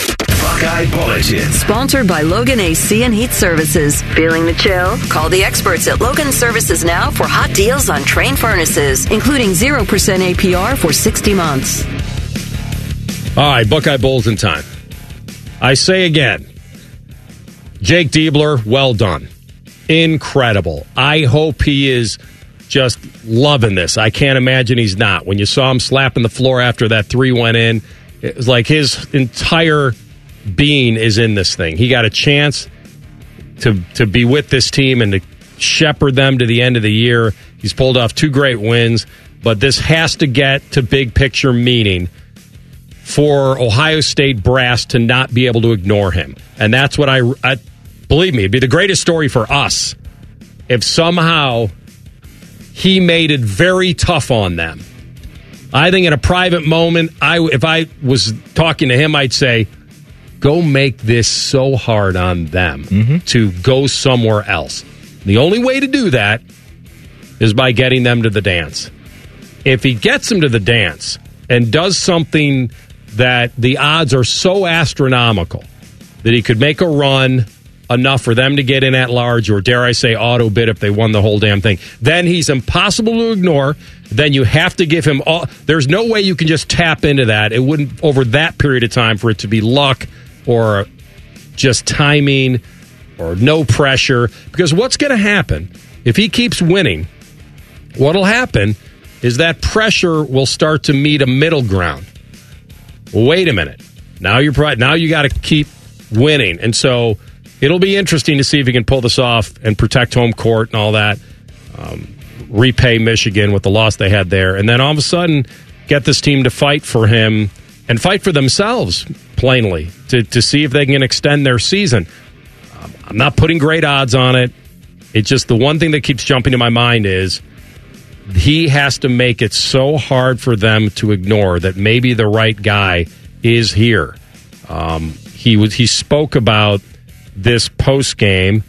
Buckeye Bulletin. Sponsored by Logan AC and Heat Services. Feeling the chill? Call the experts at Logan Services now for hot deals on Trane furnaces, including 0% APR for 60 months. All right, Buckeye Bulletin time. I say again, Jake Diebler, well done. Incredible. I hope he is just loving this. I can't imagine he's not. When you saw him slapping the floor after that three went in, it was like his entire being is in this thing. He got a chance to to be with this team and to shepherd them to the end of the year. He's pulled off two great wins, but this has to get to big picture meaning for Ohio State brass to not be able to ignore him. And that's what I, I believe me, it'd be the greatest story for us if somehow he made it very tough on them. I think in a private moment, I if I was talking to him, I'd say, "Go make this so hard on them mm-hmm. to go somewhere else." The only way to do that is by getting them to the dance. If he gets them to the dance and does something that the odds are so astronomical that he could make a run enough for them to get in at large, or dare I say, auto bid if they won the whole damn thing. Then he's impossible to ignore. Then you have to give him all. There's no way you can just tap into that. It wouldn't over that period of time for it to be luck or just timing or no pressure. Because what's going to happen if he keeps winning? What'll happen is that pressure will start to meet a middle ground. Wait a minute. Now you're now you got to keep winning, and so it'll be interesting to see if he can pull this off and protect home court and all that. Um, repay Michigan with the loss they had there, and then all of a sudden get this team to fight for him and fight for themselves, plainly, to, to see if they can extend their season. Um, I'm not putting great odds on it. It's just the one thing that keeps jumping to my mind is he has to make it so hard for them to ignore that maybe the right guy is here. Um, he was he spoke about this post game.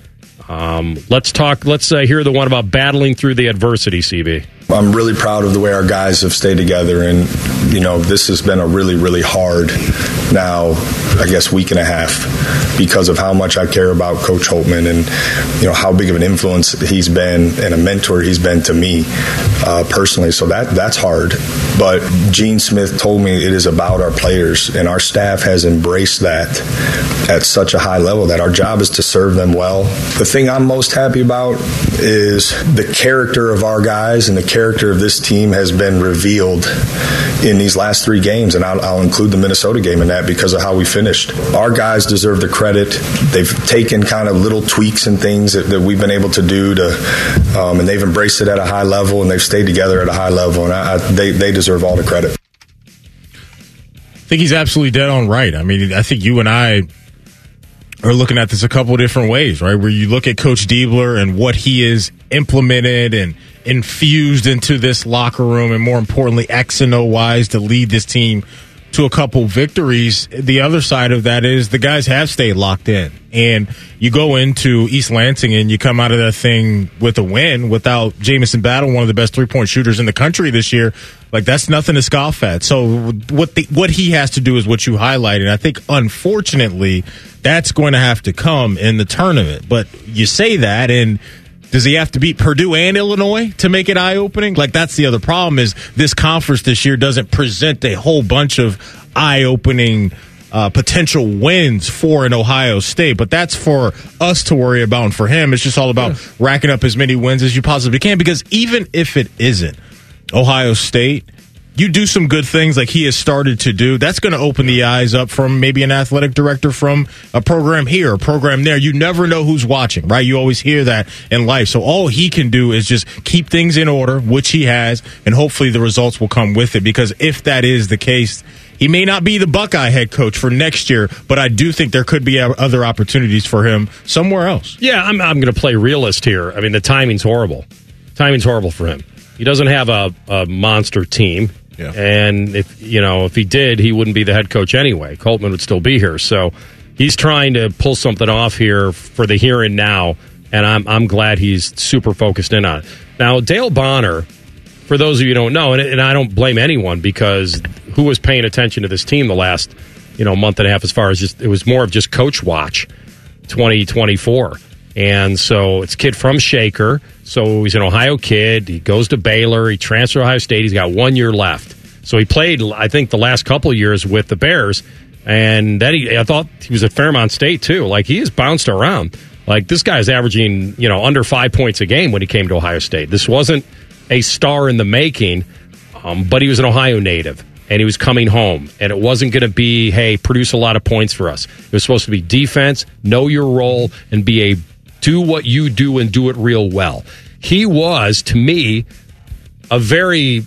Um, let's talk. Let's uh, hear the one about battling through the adversity. CB. I'm really proud of the way our guys have stayed together, and you know this has been a really, really hard now, I guess, week and a half because of how much I care about Coach Holtmann and you know how big of an influence he's been and a mentor he's been to me uh, personally. So that that's hard. But Gene Smith told me it is about our players, and our staff has embraced that at such a high level that our job is to serve them well. The thing I'm most happy about is the character of our guys and the character of this team has been revealed in these last three games, and I'll, I'll include the Minnesota game in that because of how we finished. Our guys deserve the credit. They've taken kind of little tweaks and things that, that we've been able to do to, um, and they've embraced it at a high level, and they've stayed together at a high level, and I, I, they they deserve all the credit. I think he's absolutely dead on right. I mean, I think you and I are looking at this a couple different ways, right? Where you look at Coach Diebler and what he has implemented and infused into this locker room, and more importantly, X and O wise to lead this team to a couple victories. The other side of that is the guys have stayed locked in. And you go into East Lansing and you come out of that thing with a win without Jamison Battle, one of the best three point shooters in the country this year. Like that's nothing to scoff at. So what the, what he has to do is what you highlighted. I think unfortunately that's going to have to come in the tournament. But you say that and does he have to beat Purdue and Illinois to make it eye opening? Like that's the other problem is this conference this year doesn't present a whole bunch of eye opening uh, potential wins for an Ohio State, but that's for us to worry about. And for him, it's just all about yeah. racking up as many wins as you possibly can. Because even if it isn't Ohio State, you do some good things like he has started to do, that's going to open the eyes up from maybe an athletic director from a program here, a program there. You never know who's watching, right? You always hear that in life. So all he can do is just keep things in order, which he has, and hopefully the results will come with it. Because if that is the case, he may not be the Buckeye head coach for next year, but I do think there could be other opportunities for him somewhere else. Yeah, I'm, I'm going to play realist here. I mean, the timing's horrible. Timing's horrible for him. He doesn't have a, a monster team. Yeah. And if you know, if he did, he wouldn't be the head coach anyway. Holtmann would still be here. So he's trying to pull something off here for the here and now, and I'm I'm glad he's super focused in on it. Now, Dale Bonner, for those of you who don't know, and, and I don't blame anyone because who was paying attention to this team the last you know month and a half as far as just it was more of just coach watch 2024 and so it's kid from Shaker. So he's an Ohio kid. He goes to Baylor. He transferred to Ohio State. He's got one year left. So he played, I think, the last couple years with the Bears. And then he, I thought he was at Fairmont State too. Like he has bounced around. Like this guy's averaging, you know, under five points a game when he came to Ohio State. This wasn't a star in the making, um, but he was an Ohio native and he was coming home. And it wasn't going to be, hey, produce a lot of points for us. It was supposed to be defense, know your role, and be a do what you do and do it real well. He was, to me, a very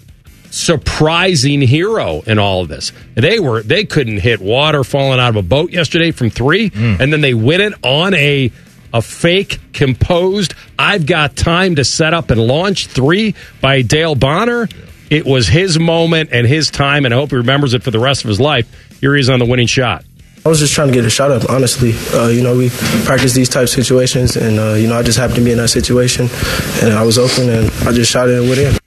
surprising hero in all of this. They were they couldn't hit water falling out of a boat yesterday from three, mm. and then they win it on a a fake composed. I've got time to set up and launch three by Dale Bonner. It was his moment and his time, and I hope he remembers it for the rest of his life. Here he is on the winning shot. I was just trying to get a shot up, honestly. Uh, you know, we practice these type situations, and, uh, you know, I just happened to be in that situation, and I was open, and I just shot it and went in.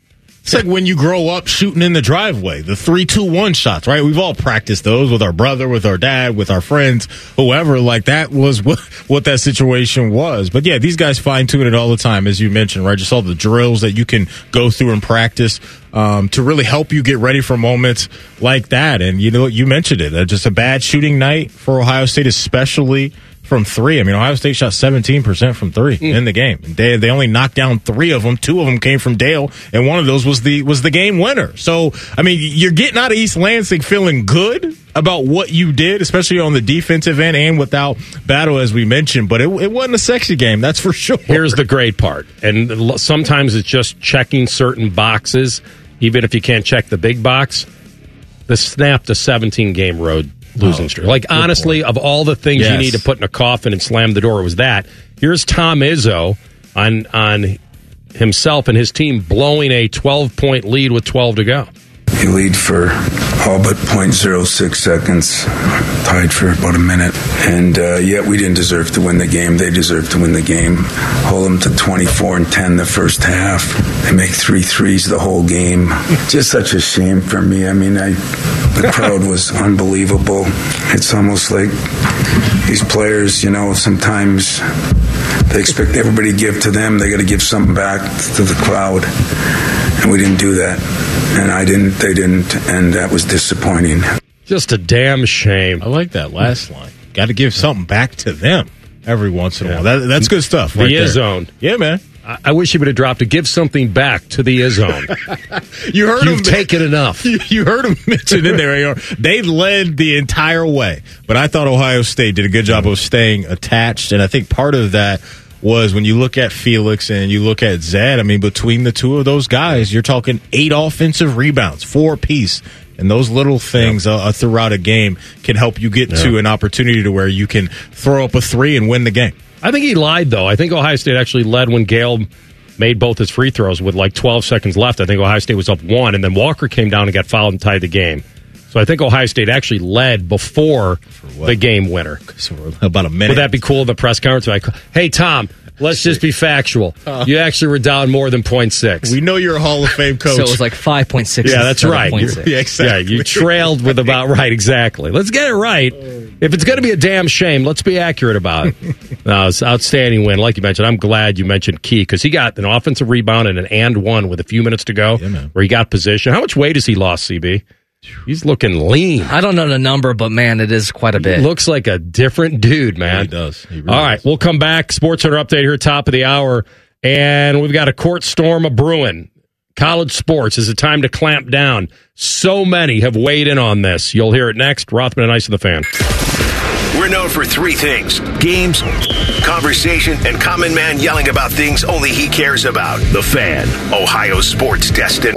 It's like when you grow up shooting in the driveway, the three, two, one shots, right? We've all practiced those with our brother, with our dad, with our friends, whoever. Like that was what, what that situation was. But yeah, these guys fine tune it all the time, as you mentioned, right? Just all the drills that you can go through and practice um, to really help you get ready for moments like that. And you know, you mentioned it, uh, just a bad shooting night for Ohio State, especially from three. I mean, Ohio State shot 17% from three mm. in the game. They, they only knocked down three of them. Two of them came from Dale, and one of those was the was the game winner. So, I mean, you're getting out of East Lansing feeling good about what you did, especially on the defensive end and without battle, as we mentioned. But it, it wasn't a sexy game, that's for sure. Here's the great part, and sometimes it's just checking certain boxes, even if you can't check the big box. The snap to 17 game road losing oh, streak. Like honestly, point. of all the things yes. you need to put in a coffin and slam the door, was that. Here's Tom Izzo on on himself and his team blowing a 12 point lead with 12 to go. Lead for all but 0.06 seconds, tied for about a minute. And uh, yet we didn't deserve to win the game. They deserved to win the game. Hold them to 24 and 10 the first half. They make three threes the whole game. Just such a shame for me. I mean, I, the crowd was unbelievable. It's almost like these players, you know, sometimes they expect everybody to give to them. They got to give something back to the crowd. And we didn't do that and I didn't. They didn't, and that was disappointing. Just a damn shame. I like that last line. Got to give something back to them every once in a while. That, that's good stuff. Right the zone. Yeah, man. I, I wish he would have dropped to give something back to the zone. you heard him. You've him taken enough. You, you heard him mention in there. They led the entire way, but I thought Ohio State did a good job of staying attached, and I think part of that was when you look at Felix and you look at Zed, I mean, between the two of those guys, you're talking eight offensive rebounds, four piece. And those little things yeah. uh, throughout a game can help you get yeah. to an opportunity to where you can throw up a three and win the game. I think he lied, though. I think Ohio State actually led when Gayle made both his free throws with like 12 seconds left. I think Ohio State was up one, and then Walker came down and got fouled and tied the game. So I think Ohio State actually led before the game winner. So about a minute. Would that be cool? The press conference, like, hey Tom, let's just be factual. Uh. You actually were down more than 0.6. We know you're a Hall of Fame coach. So it was like 5.6. Yeah, that's right. 0.6. Yeah, exactly. Yeah, you trailed with about right, exactly. Let's get it right. If it's going to be a damn shame, let's be accurate about it. no, uh, it's an outstanding win. Like you mentioned, I'm glad you mentioned Key because he got an offensive rebound and an and one with a few minutes to go where he got position. How much weight has he lost, CB? He's looking lean. I don't know the number, but man, it is quite a bit. He looks like a different dude, man. he does. He really All right, we'll come back. Sports Center update here, top of the hour, and we've got a court storm a brewing. College sports is it time to clamp down? So many have weighed in on this. You'll hear it next. Rothman and Ice of the Fan. We're known for three things games, conversation, and common man yelling about things only he cares about. The Fan, Ohio sports destination.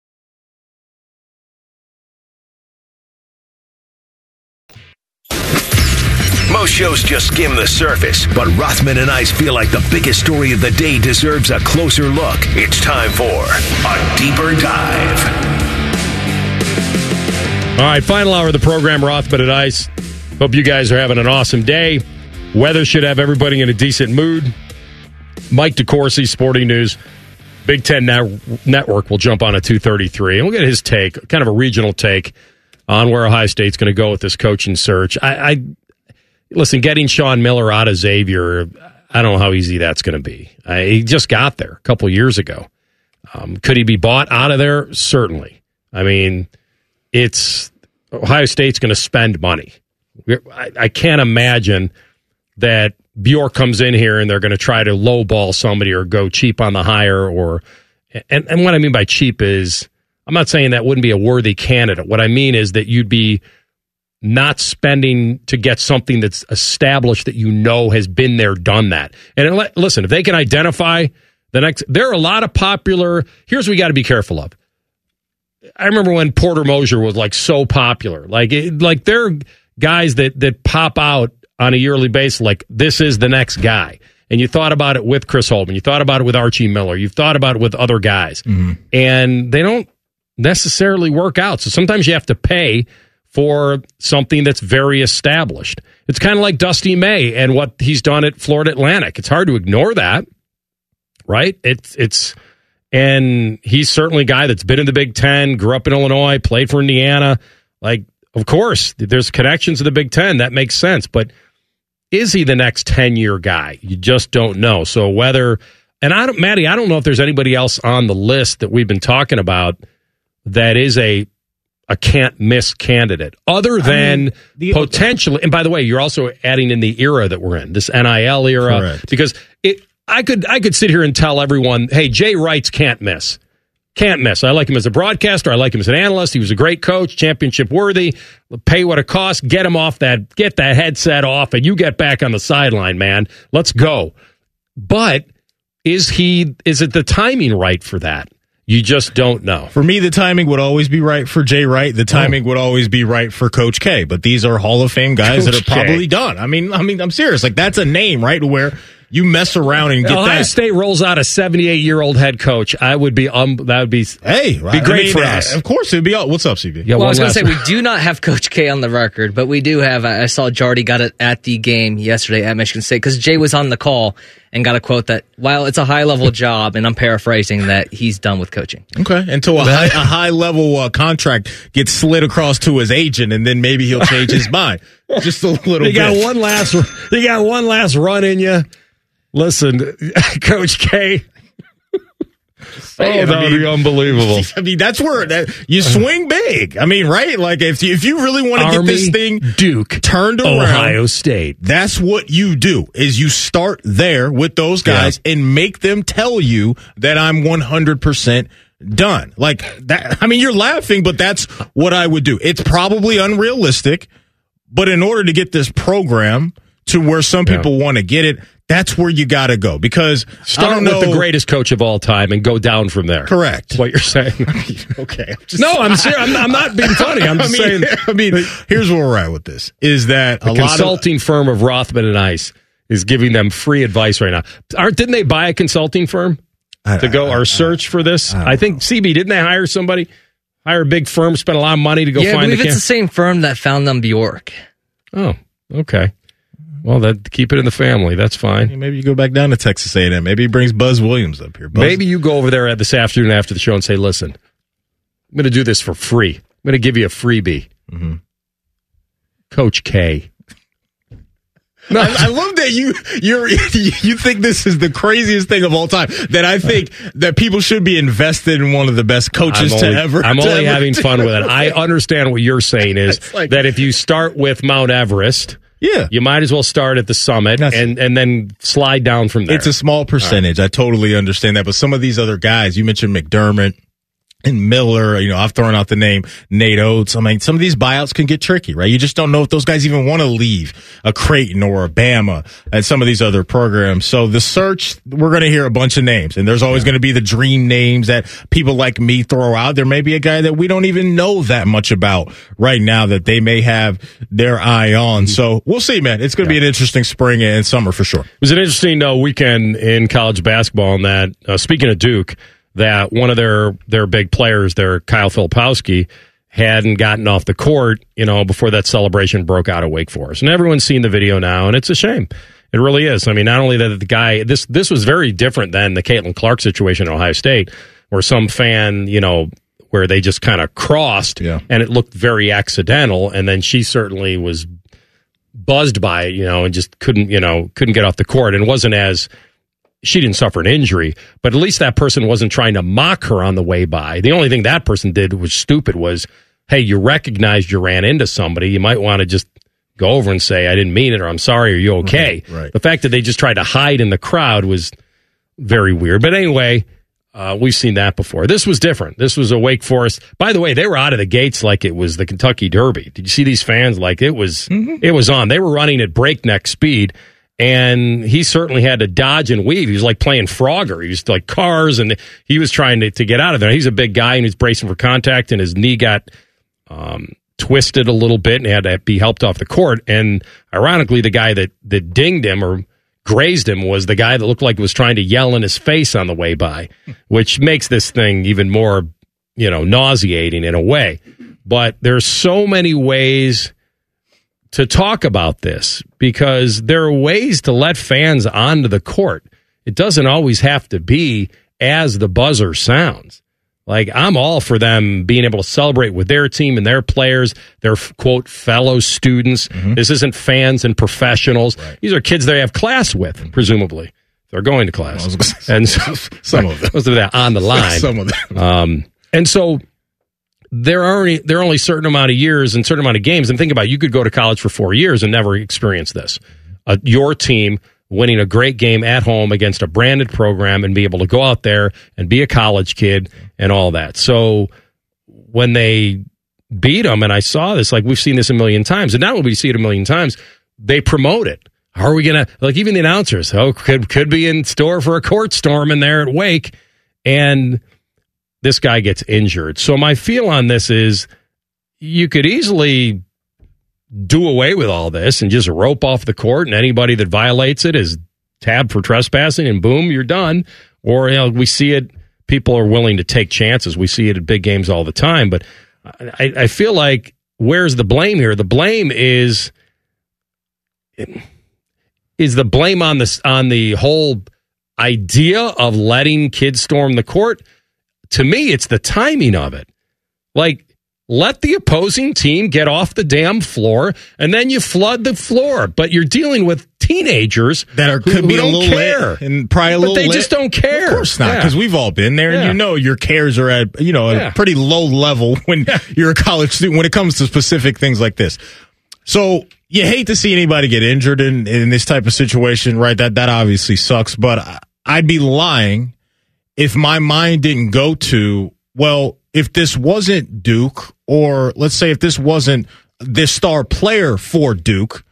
Most shows just skim the surface, but Rothman and I feel like the biggest story of the day deserves a closer look. It's time for a deeper dive. All right, final hour of the program, Rothman and Ice. Hope you guys are having an awesome day. Weather should have everybody in a decent mood. Mike DeCourcy, Sporting News, Big Ten Net- Network will jump on at 233, and we'll get his take, kind of a regional take on where Ohio State's going to go with this coaching search. I, I Listen, getting Sean Miller out of Xavier, I don't know how easy that's going to be. I, he just got there a couple years ago. Um, could he be bought out of there? Certainly. I mean, it's Ohio State's going to spend money. I, I can't imagine that Bjork comes in here and they're going to try to lowball somebody or go cheap on the hire or and, and what I mean by cheap is I'm not saying that wouldn't be a worthy candidate. What I mean is that you'd be not spending to get something that's established that you know has been there, done that. And let- listen, if they can identify the next, there are a lot of popular. Here's what we got to be careful of. I remember when Porter Moser was like so popular, like it, like there are guys that that pop out on a yearly basis, like this is the next guy. And you thought about it with Chris Holtmann, you thought about it with Archie Miller, you've thought about it with other guys, mm-hmm. and they don't necessarily work out. So sometimes you have to pay for something that's very established. It's kind of like Dusty May and what he's done at Florida Atlantic. It's hard to ignore that, right? It's it's and he's certainly a guy that's been in the Big Ten, grew up in Illinois, played for Indiana. Like, of course, there's connections to the Big Ten. That makes sense. But is he the next 10 year guy? You just don't know. So whether, and I don't, Maddie, I don't know if there's anybody else on the list that we've been talking about that is a, a can't miss candidate other than mean, the- potentially. And by the way, you're also adding in the era that we're in, this NIL era, Correct. because it, I could, I could sit here and tell everyone, hey, Jay Wrights can't miss. Can't miss. I like him as a broadcaster. I like him as an analyst. He was a great coach, championship worthy. Pay what it costs. Get him off that, get that headset off, and you get back on the sideline, man. Let's go. But is he, is it the timing right for that? You just don't know. For me, the timing would always be right for Jay Wright. The timing oh. would always be right for Coach K. But these are Hall of Fame guys that are probably K. done. I mean, I mean, I'm serious. Like that's a name, right? Where you mess around and get Ohio that. State rolls out a 78 year old head coach. I would be, um, that would be, Hey, right? be great I mean, for us. Of course, it'd be. all- What's up, CB? Yeah, well, I was going to say we do not have Coach K on the record, but we do have. I saw Jardy got it at the game yesterday at Michigan State because Jay was on the call and got a quote that while it's a high level job, and I'm paraphrasing that he's done with coaching. Okay, until a high, a high level uh, contract gets slid across to his agent, and then maybe he'll change his mind just a little You bit. got one last. You got one last run in you. Listen, Coach K. Oh, that I would mean- be unbelievable. I mean, that's where that you swing big. I mean, right? Like if you, if you really want to get this thing Duke, turned around, Ohio State. That's what you do is you start there with those guys and make them tell you that I'm 100% done. Like that I mean you're laughing but that's what I would do. It's probably unrealistic, but in order to get this program to where some people want to get it, that's where you got to go because I Start don't with know the greatest coach of all time and go down from there. Correct. What you're saying. okay. no, I'm serious. I'm, I'm not being funny. I'm I just mean, saying. I mean, here's where we're at with this: is that The a lot of consulting firm of Rothman and Ice is giving them free advice right now. Aren't didn't they buy a consulting firm to go or search for this? I, think CB didn't they hire somebody, hire a big firm, spend a lot of money to go yeah, I find believe the it's cam- the same firm that found them Bjork. Oh, okay. Well, that keep it in the family. That's fine. Maybe you go back down to Texas A&M. Maybe he brings Buzz Williams up here. Buzz, Maybe you go over there at this afternoon after the show and say, "Listen, I'm going to do this for free. I'm going to give you a freebie." Mm-hmm. Coach K. I, I love that you you you think this is the craziest thing of all time. That I think that people should be invested in one of the best coaches I'm to ever. I'm to only ever having fun with it. I understand what you're saying is like- that if you start with Mount Everest, Yeah. you might as well start at the summit and and then slide down from there. It's a small percentage. I totally understand that. But some of these other guys, you mentioned McDermott and Miller, you know, I've thrown out the name Nate Oats. I mean, some of these buyouts can get tricky, right? You just don't know if those guys even want to leave a Creighton or a Bama and some of these other programs. So the search, we're going to hear a bunch of names and there's always going to be the dream names that people like me throw out. There may be a guy that we don't even know that much about right now that they may have their eye on. So we'll see, man. It's going to be an interesting spring and summer for sure. It was an interesting uh, weekend in college basketball. In that, uh, speaking of Duke, that one of their their big players, their Kyle Filipowski, hadn't gotten off the court, you know, before that celebration broke out at Wake Forest, and everyone's seen the video now, and it's a shame. It really is. I mean, not only that the guy this this was very different than the Caitlin Clark situation at Ohio State, where some fan, you know, where they just kind of crossed, and it looked very accidental, and then she certainly was buzzed by it, you know, and just couldn't, you know, couldn't get off the court and wasn't as she didn't suffer an injury, but at least that person wasn't trying to mock her on the way by. The only thing that person did was stupid was, hey, you recognized you ran into somebody. You might want to just go over and say, I didn't mean it, or I'm sorry, are you okay? Right, right. The fact that they just tried to hide in the crowd was very weird. But anyway, uh, we've seen that before. This was different. This was a Wake Forest. By the way, they were out of the gates like it was the Kentucky Derby. Did you see these fans? Like it was, it was on. They were running at breakneck speed, and he certainly had to dodge and weave. He was like playing Frogger. He was like cars, and he was trying to, to get out of there. He's a big guy, and he's bracing for contact, and his knee got um, twisted a little bit and had to be helped off the court. And ironically, the guy that, that dinged him or grazed him was the guy that looked like he was trying to yell in his face on the way by, which makes this thing even more, you know, nauseating in a way. But there's so many ways to talk about this because there are ways to let fans onto the court. It doesn't always have to be as the buzzer sounds. Like I'm all for them being able to celebrate with their team and their players, their quote fellow students. This isn't fans and professionals. These are kids they have class with, presumably. They're going to class, and so, Some of them. most of that on the line. Some of them. Um, and so there are only there are only certain amount of years and certain amount of games. And think about it, you could go to college for four years and never experience this. Uh, your team winning a great game at home against a branded program and be able to go out there and be a college kid and all that. So when they beat them, and I saw this, like we've seen this a million times, and only we see it a million times, they promote it. How are we gonna like even the announcers? Oh, could could be in store for a court storm in there at Wake, and this guy gets injured. So my feel on this is you could easily do away with all this and just rope off the court, and anybody that violates it is tabbed for trespassing, and boom, you're done. Or you know, we see it. People are willing to take chances. We see it at big games all the time. But I, I feel like where's the blame here? The blame is is the blame on this on the whole idea of letting kids storm the court. To me, it's the timing of it. Like let the opposing team get off the damn floor and then you flood the floor. But you're dealing with teenagers that are who, could be who a don't little care. lit and probably a but little. they lit. just don't care. Of course not, Yeah. because we've all been there, and you know your cares are at you know Yeah. a pretty low level when you're a college student when it comes to specific things like this. So you hate to see anybody get injured in in this type of situation, right? That that obviously sucks, but I'd be lying if my mind didn't go to well, if this wasn't Duke, or let's say if this wasn't this star player for Duke,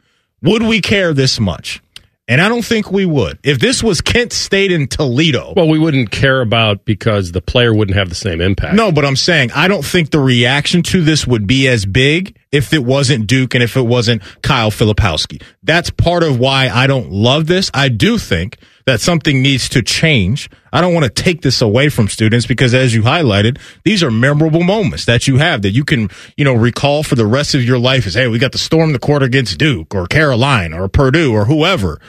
would we care this much? And I don't think we would. If this was Kent State and Toledo. Well, we wouldn't care about because the player wouldn't have the same impact. No, but I'm saying I don't think the reaction to this would be as big if it wasn't Duke and if it wasn't Kyle Filipowski. That's part of why I don't love this. I do think that something needs to change. I don't want to take this away from students because as you highlighted, these are memorable moments that you have that you can, you know, recall for the rest of your life as, hey, we got to storm the court against Duke or Carolina or Purdue or whoever.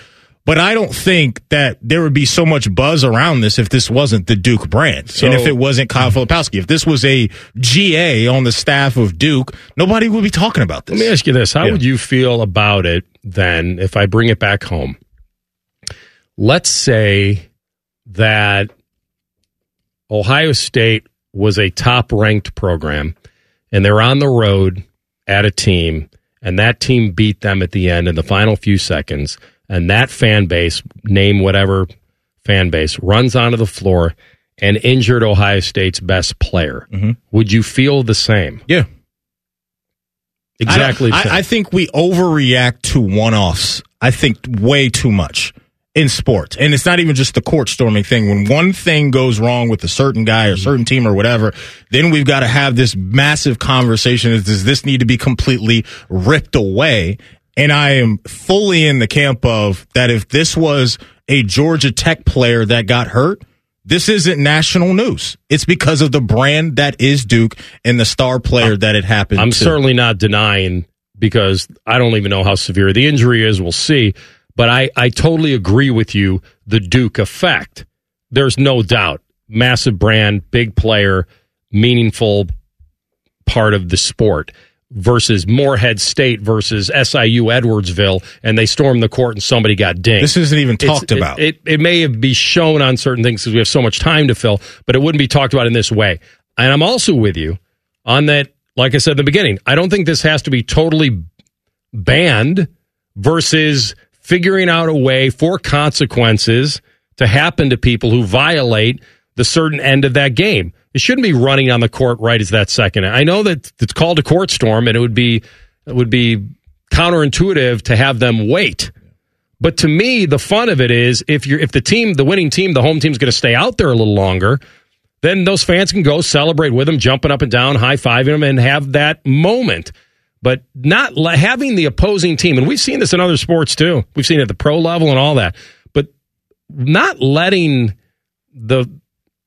But I don't think that there would be so much buzz around this if this wasn't the Duke brand. So- and if it wasn't Kyle Filipowski. If this was a GA on the staff of Duke, nobody would be talking about this. Let me ask you this. How Yeah. would you feel about it then if I bring it back home? Let's say that Ohio State was a top ranked program and they're on the road at a team and that team beat them at the end in the final few seconds and that fan base, name whatever fan base, runs onto the floor and injured Ohio State's best player. Mm-hmm. Would you feel the same? Yeah. Exactly. I, the same. I, I think we overreact to one offs. I think way too much in sports. And it's not even just the court storming thing. When one thing goes wrong with a certain guy or certain team or whatever, then we've got to have this massive conversation. Is Does this need to be completely ripped away? And I am fully in the camp of that if this was a Georgia Tech player that got hurt, this isn't national news. It's because of the brand that is Duke and the star player that it happened I'm to. certainly not denying because I don't even know how severe the injury is. We'll see. But I, I totally agree with you. The Duke effect. There's no doubt. Massive brand, big player, meaningful part of the sport versus Morehead State versus SIU Edwardsville, and they stormed the court and somebody got dinged. This isn't even It's- talked it- about. It, it may have be shown on certain things because we have so much time to fill, but it wouldn't be talked about in this way. And I'm also with you on that. Like I said in the beginning, I don't think this has to be totally banned versus figuring out a way for consequences to happen to people who violate the certain end of that game. It shouldn't be running on the court right as that second. I know that it's called a court storm and it would be it would be counterintuitive to have them wait. But to me, the fun of it is if you're if the team, the winning team, the home team's going to stay out there a little longer, then those fans can go celebrate with them, jumping up and down, high fiving them, and have that moment. But not having the opposing team, and we've seen this in other sports too. We've seen it at the pro level and all that. But not letting the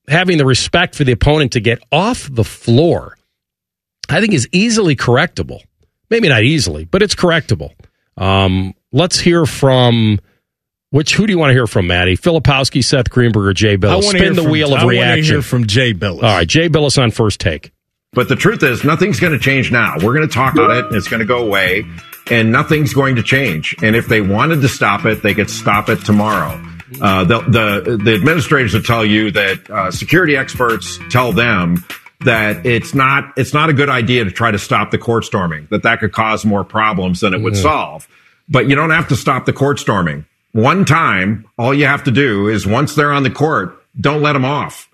having the respect for the opponent to get off the floor, I think is easily correctable. Maybe not easily, but it's correctable. Um, let's hear from which who do you want to hear from, Maddie? Filipowski, Seth Greenberg, or Jay I Bilas? wanna Spin the from- wheel I of wanna reaction. hear from Jay Bilas. All right, Jay Bilas on first take. But the truth is, nothing's going to change now. We're going to talk about it, and it's going to go away, and nothing's going to change. And if they wanted to stop it, they could stop it tomorrow. Uh, the, the the administrators will tell you that uh, security experts tell them that it's not it's not a good idea to try to stop the court storming. That that could cause more problems than it would Mhm. solve. But you don't have to stop the court storming. One time, all you have to do is once they're on the court, don't let them off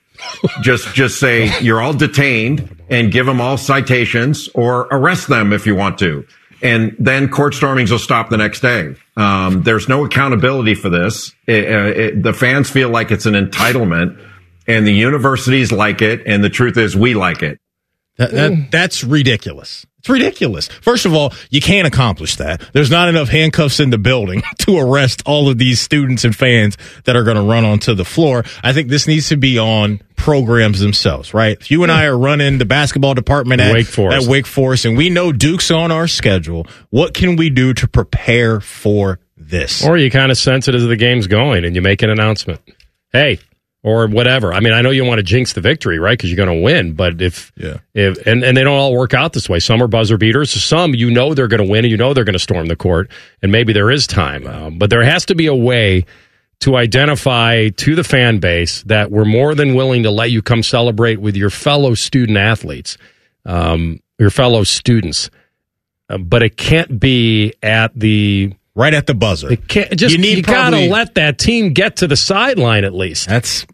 just just say you're all detained and give them all citations or arrest them if you want to. And then court stormings will stop the next day. Um, there's no accountability for this. It- uh, it- the fans feel like it's an entitlement and the universities like it and the truth is we like it. That, that, that's ridiculous. It's ridiculous. First of all, you can't accomplish that. There's not enough handcuffs in the building to arrest all of these students and fans that are going to run onto the floor. I think this needs to be on programs themselves, right? If you and I are running the basketball department at Wake Forest. at Wake Forest and we know Duke's on our schedule, what can we do to prepare for this? Or you kind of sense it as the game's going and you make an announcement. Hey, or whatever. I mean, I know you want to jinx the victory, right? Because you're going to win. But if, yeah. if and, and they don't all work out this way. Some are buzzer beaters. Some you know they're going to win and you know they're going to storm the court. And maybe there is time. Um, but there has to be a way to identify to the fan base that we're more than willing to let you come celebrate with your fellow student athletes, um, your fellow students. Uh, but it can't be at the right at the buzzer. Just You you, need gotta let that team get to the sideline at least. That's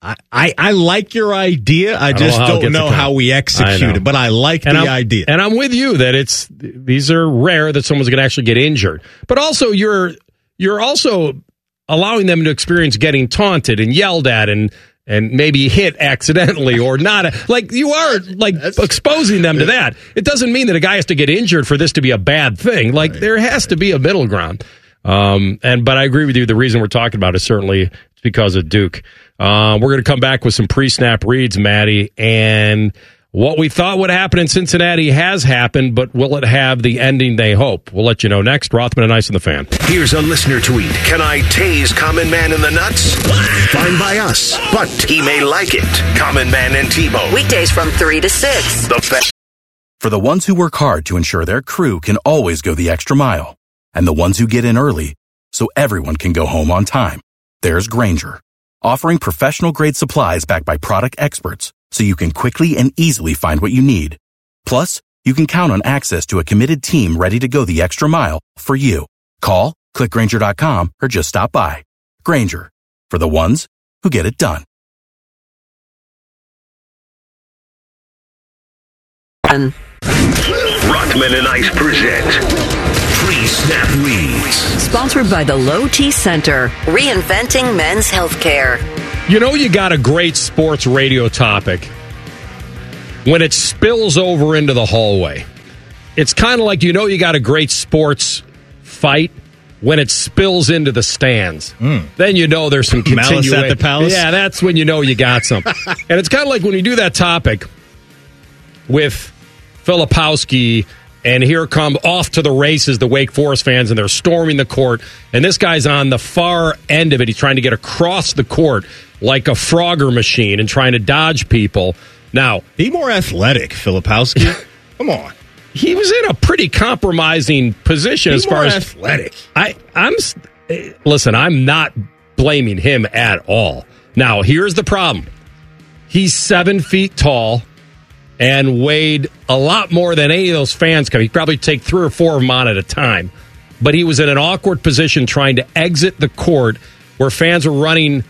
I, I, I like your idea. I, don't know just don't know how we execute it. But I like And the I'm, idea. And I'm with you that it's these are rare that someone's going to actually get injured. But also you're you're also allowing them to experience getting taunted and yelled at and and maybe hit accidentally or not. Like you are like exposing them to that. It doesn't mean that a guy has to get injured for this to be a bad thing. Like there has to be a middle ground. Um, and but I agree with you. The reason we're talking about is certainly because of Duke. Uh, we're going to come back with some pre-snap reads, Maddie, and what we thought would happen in Cincinnati has happened, but will it have the ending they hope? We'll let you know next. Rothman and Ice in the fan. Here's a listener tweet. Can I tase Common Man in the nuts? Fine by us, but he may like it. Common Man and T-Bone. Weekdays from 3 to 6. The fa- For the ones who work hard to ensure their crew can always go the extra mile, and the ones who get in early so everyone can go home on time, there's Grainger, offering professional grade supplies backed by product experts so you can quickly and easily find what you need. Plus, you can count on access to a committed team ready to go the extra mile for you. Call, clickgrainger.com, or just stop by. Grainger, for the ones who get it done. And Rothman and Ice present Pre-Snap Reads. sponsored by the Low T Center, reinventing men's healthcare. You know, you got a great sports radio topic when it spills over into the hallway. It's kind of like you know you got a great sports fight when it spills into the stands. Then you know there's some Hmm. Malice at the palace? Yeah, that's when you know you got something. and it's kind of like when you do that topic with Filipowski, and here come off to the races the Wake Forest fans, and they're storming the court. And this guy's on the far end of it. He's trying to get across the court like a Frogger machine and trying to dodge people. Now, Be more athletic, Filipowski. Come on. he was in a pretty compromising position Be as far as athletic. I, I'm. eh, Listen, I'm not blaming him at all. Now, here's the problem. He's seven feet tall and weighed a lot more than any of those fans could. He'd probably take three or four of them on at a time. But he was in an awkward position trying to exit the court where fans were running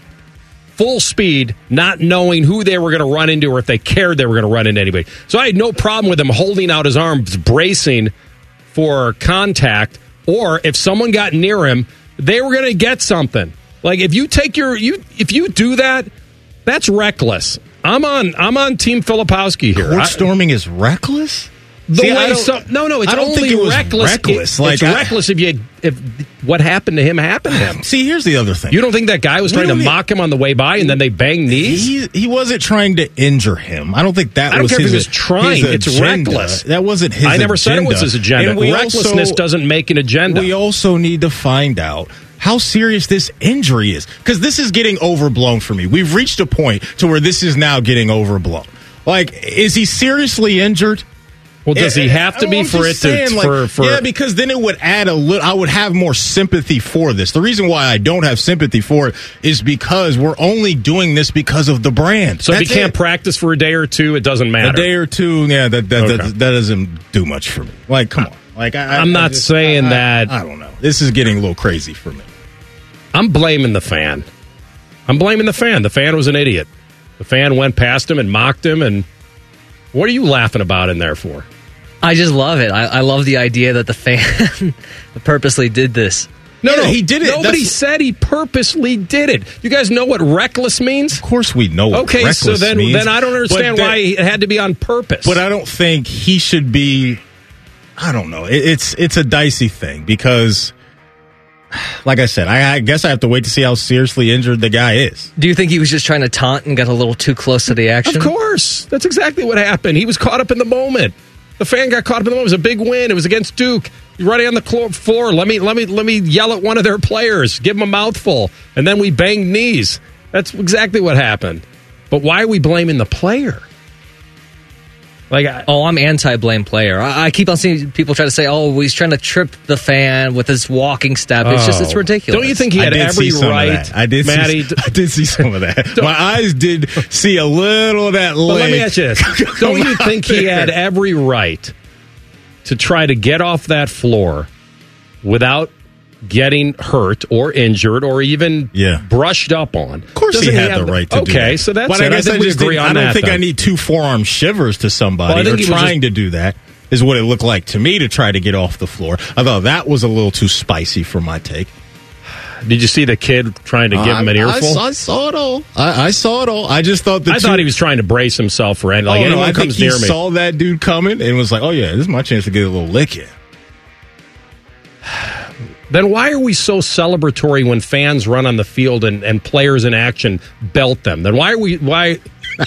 full speed, not knowing who they were going to run into or if they cared they were going to run into anybody. So I had no problem with him holding out his arms, bracing for contact, or if someone got near him, they were going to get something. Like if you take your you if you do that, that's reckless. I'm on I'm on Team Filipowski here. Court I- storming is reckless? The See, way some, no, no, it's I don't only think it was reckless. reckless. It- Like, it's I- reckless if you if what happened to him happened to him. See, here's the other thing. You don't think that guy was We trying to e- mock him on the way by and then they bang knees? He, he wasn't trying to injure him. I don't think that I don't was care if his, he was trying. his It's reckless. That wasn't his I never said it was his agenda. And Recklessness also- doesn't make an agenda. We also need to find out how serious this injury is because this is getting overblown for me. We've reached a point to where this is now getting overblown. Like, is he seriously injured? Well, does he have to be for it just to saying, like, for, for yeah? Because then it would add a little. I would have more sympathy for this. The reason why I don't have sympathy for it is because we're only doing this because of the brand. so if That's he can't it. practice for a day or two, it doesn't matter. a day or two, yeah, that that, Okay. that that doesn't do much for me. Like, come on, like I, I'm I not just- saying I- I- that- I don't know. This is getting a little crazy for me. I'm blaming the fan. I'm blaming the fan. The fan was an idiot. The fan went past him and mocked him. And what are you laughing about in there for? I just love it. I, I love the idea that the fan purposely did this. No, Yeah, no, he did it. Nobody That's- said he purposely did it. You guys know what reckless means? Of course, we know. What Okay, so reckless then means, then I don't understand but that- why it had to be on purpose. But I don't think he should be. I don't know. It, it's it's a dicey thing because, like I said, I, I guess I have to wait to see how seriously injured the guy is. Do you think he was just trying to taunt and got a little too close to the action? Of course. That's exactly what happened. He was caught up in the moment. The fan got caught up in the moment. It was a big win. It was against Duke. He's running on the floor. Let me let me let me yell at one of their players. Give him a mouthful, and then we banged knees. That's exactly what happened. But why are we blaming the player? Like, I, Oh, I'm anti-blame player. I, I keep on seeing people try to say, "Oh, he's trying to trip the fan with his walking step." It's just it's Oh. ridiculous. Don't you think he I had did every see some of right? that. I did Maddie. see. I did see some of that. My eyes did see a little of that. But let me ask you this: Don't you think he had every right to try to get off that floor without getting hurt or injured or even Yeah. brushed up on. Of course, Doesn't he had have the right to do okay, that. so that's but it. I guess think I we just agree on I don't that, think then. I need two forearm shivers to somebody Well, I think or he trying to do that. Is what it looked like to me to try to get off the floor. I thought that was a little too spicy for my take. Did you see the kid trying to give him an I- I earful? saw, I saw it all. I, I saw it all. I just thought the I two- thought he was trying to brace himself for any. Like oh, no, anyone I think comes he near me. saw that dude coming and was like, "Oh yeah, this is my chance to get a little lick in." Then why are we so celebratory when fans run on the field and, and players in action belt them? Then why are we why?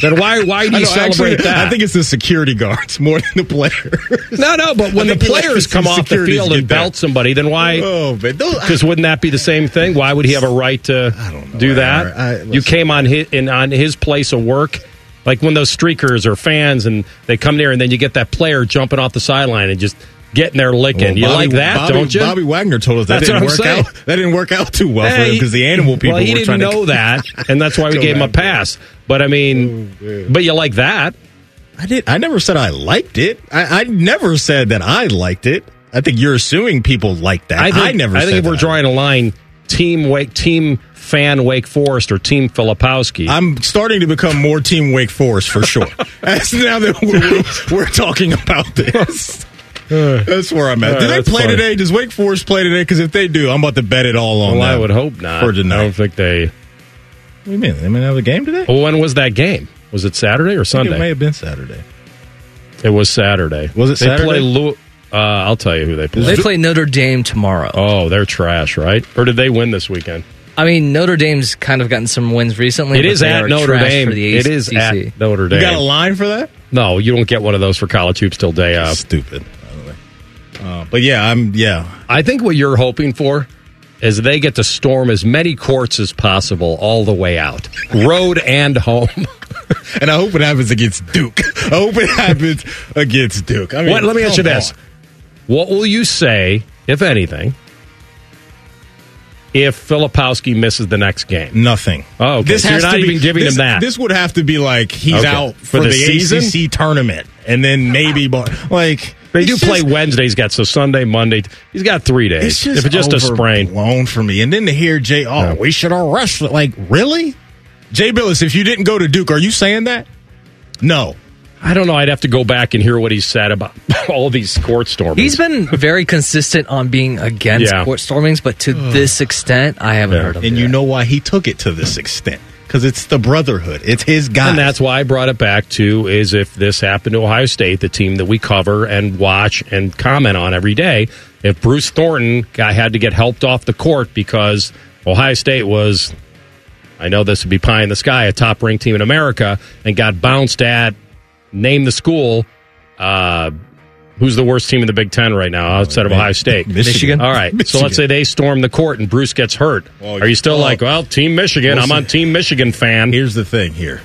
Then why why do you know, celebrate actually, that? I think it's the security guards more than the players. no, no, but when the think he lets players come off the field and that. belt somebody, then why? Oh, Because wouldn't that be the same thing? Why would he have a right to do that? I- I- you came on his in on his place of work, like when those streakers are fans and they come there, and then you get that player jumping off the sideline and just getting their licking. Well, you Bobby- like that, Bobby, don't you? Bobby Wagner told us that That's didn't work saying. out. That didn't work out too well for him because the animal people Well, he were didn't trying know to that, and that's why we gave him a pass. But I mean, oh, but you like that? I did. I never said I liked it. I, I never said that I liked it. I think you're assuming people like that. I, think, never. I think if we're drawing a line, team Wake, team fan Wake Forest, or team Filipowski. I'm starting to become more Team Wake Forest for sure. As now that we're, we're talking about this. That's where I'm at. Uh, do they play funny. today? Does Wake Forest play today? Because if they do, I'm about to bet it all on well, I would hope not. for tonight. I don't think they. What do you mean? They might have a game today? Well, when was that game? Was it Saturday or I think Sunday? It may have been Saturday. It was Saturday. Was it They Saturday? play. Lew- uh, I'll tell you who they play. They play Notre Dame tomorrow. Oh, they're trash, right? Or did they win this weekend? I mean, Notre Dame's kind of gotten some wins recently. It but is they at Notre Dame. For the It is ACC. at Notre Dame. You got a line for that? No, you don't get one of those for college hoops till day of. Stupid. By the way. Uh, but yeah, I'm. Yeah, I think what you're hoping for is they get to storm as many courts as possible all the way out, road and home. and I hope it happens against Duke. I hope it happens against Duke. I mean, what, let me ask you this. What will you say, if anything, if Filipowski misses the next game? Nothing. Oh, okay. so you're not to be- even giving this, him that. This would have to be like he's Okay. out For for, the the. ACC tournament, and then maybe bar- like they do it's play just- Wednesday. He's got so Sunday, Monday. He's got three days. It's just if it's just a sprain, blown for me, and then to hear Jay, oh, Yeah. we should arrest. it. Like really, Jay Bilas? If you didn't go to Duke, are you saying that? No. I don't know. I'd have to go back and hear what he said about all these court stormings. He's been very consistent on being against Yeah. court stormings, but to this extent, I haven't Yeah. heard of And it. And you know why he took it to this extent? Because it's the brotherhood. It's his guy. And that's why I brought it back to is if this happened to Ohio State, the team that we cover and watch and comment on every day, if Bruce Thornton guy had to get helped off the court because Ohio State was, I know this would be pie in the sky, a top ranked team in America, and got bounced at, name the school, uh, who's the worst team in the Big Ten right now outside of Ohio State? Michigan. All right. So let's say they storm the court and Bruce gets hurt. Well, Are you still oh. like, well, Team Michigan? I'm on Team Michigan fan. Here's the thing here.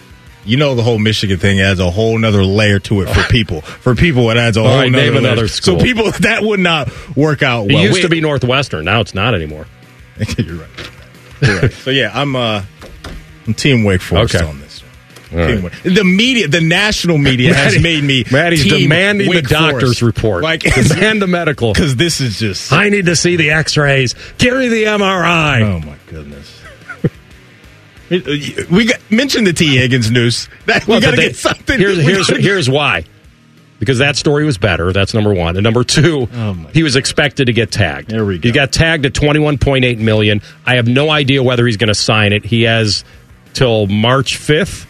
You know the whole Michigan thing adds a whole nother layer to it for people. For people, it adds a All whole right, nother name layer. another school. So people that would not work out Well. It used Wait- to be Northwestern. Now it's not anymore. You're right. You're right. So yeah, I'm uh, I'm Team Wake Forest Okay. on this. Right. The media, the national media, has made me. Maddie's demanding Wake the doctor's Forest. report. Like Demand the medical. because this is just. I need to see the X-rays. Give me the MRI. Oh my goodness. Uh, we got mentioned the Tee Higgins news. That, Well, we got to get something. Here's here's gotta- here's why. Because that story was better. That's number one. And number two, Oh, he was expected to get tagged. There we go. He got tagged at twenty one point eight million. I have no idea whether he's going to sign it. He has till March fifth.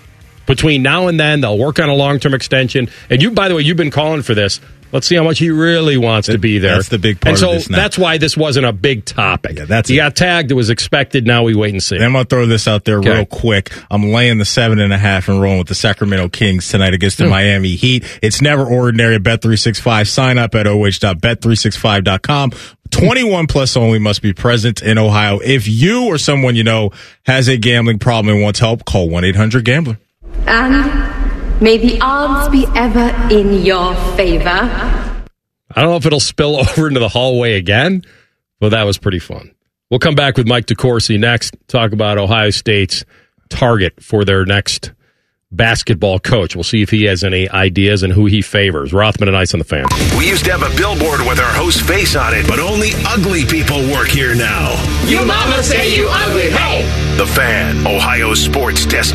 Between now and then, they'll work on a long term extension. And you, by the way, you've been calling for this. Let's see how much he really wants to be there. That's the big part And so that's why this wasn't a big topic. Yeah, that's he it. got tagged. It was expected. Now we wait and see. And I'm gonna throw this out there Okay. real quick. I'm laying the seven and a half and rolling with the Sacramento Kings tonight against the Hmm. Miami Heat. It's never ordinary at Bet365. Sign up at oh.bet365.com. 21 plus only must be present in Ohio. If you or someone you know has a gambling problem and wants help, call 1-800-GAMBLER. And may the odds be ever in your favor. I don't know if it'll spill over into the hallway again, but that was pretty fun. We'll come back with Mike DeCourcy next, talk about Ohio State's target for their next basketball coach. We'll see if he has any ideas and who he favors. Rothman and Ice on the fan. We used to have a billboard with our host's face on it, but only ugly people work here now. You mama say you ugly, hey! The Fan, Ohio sports desk.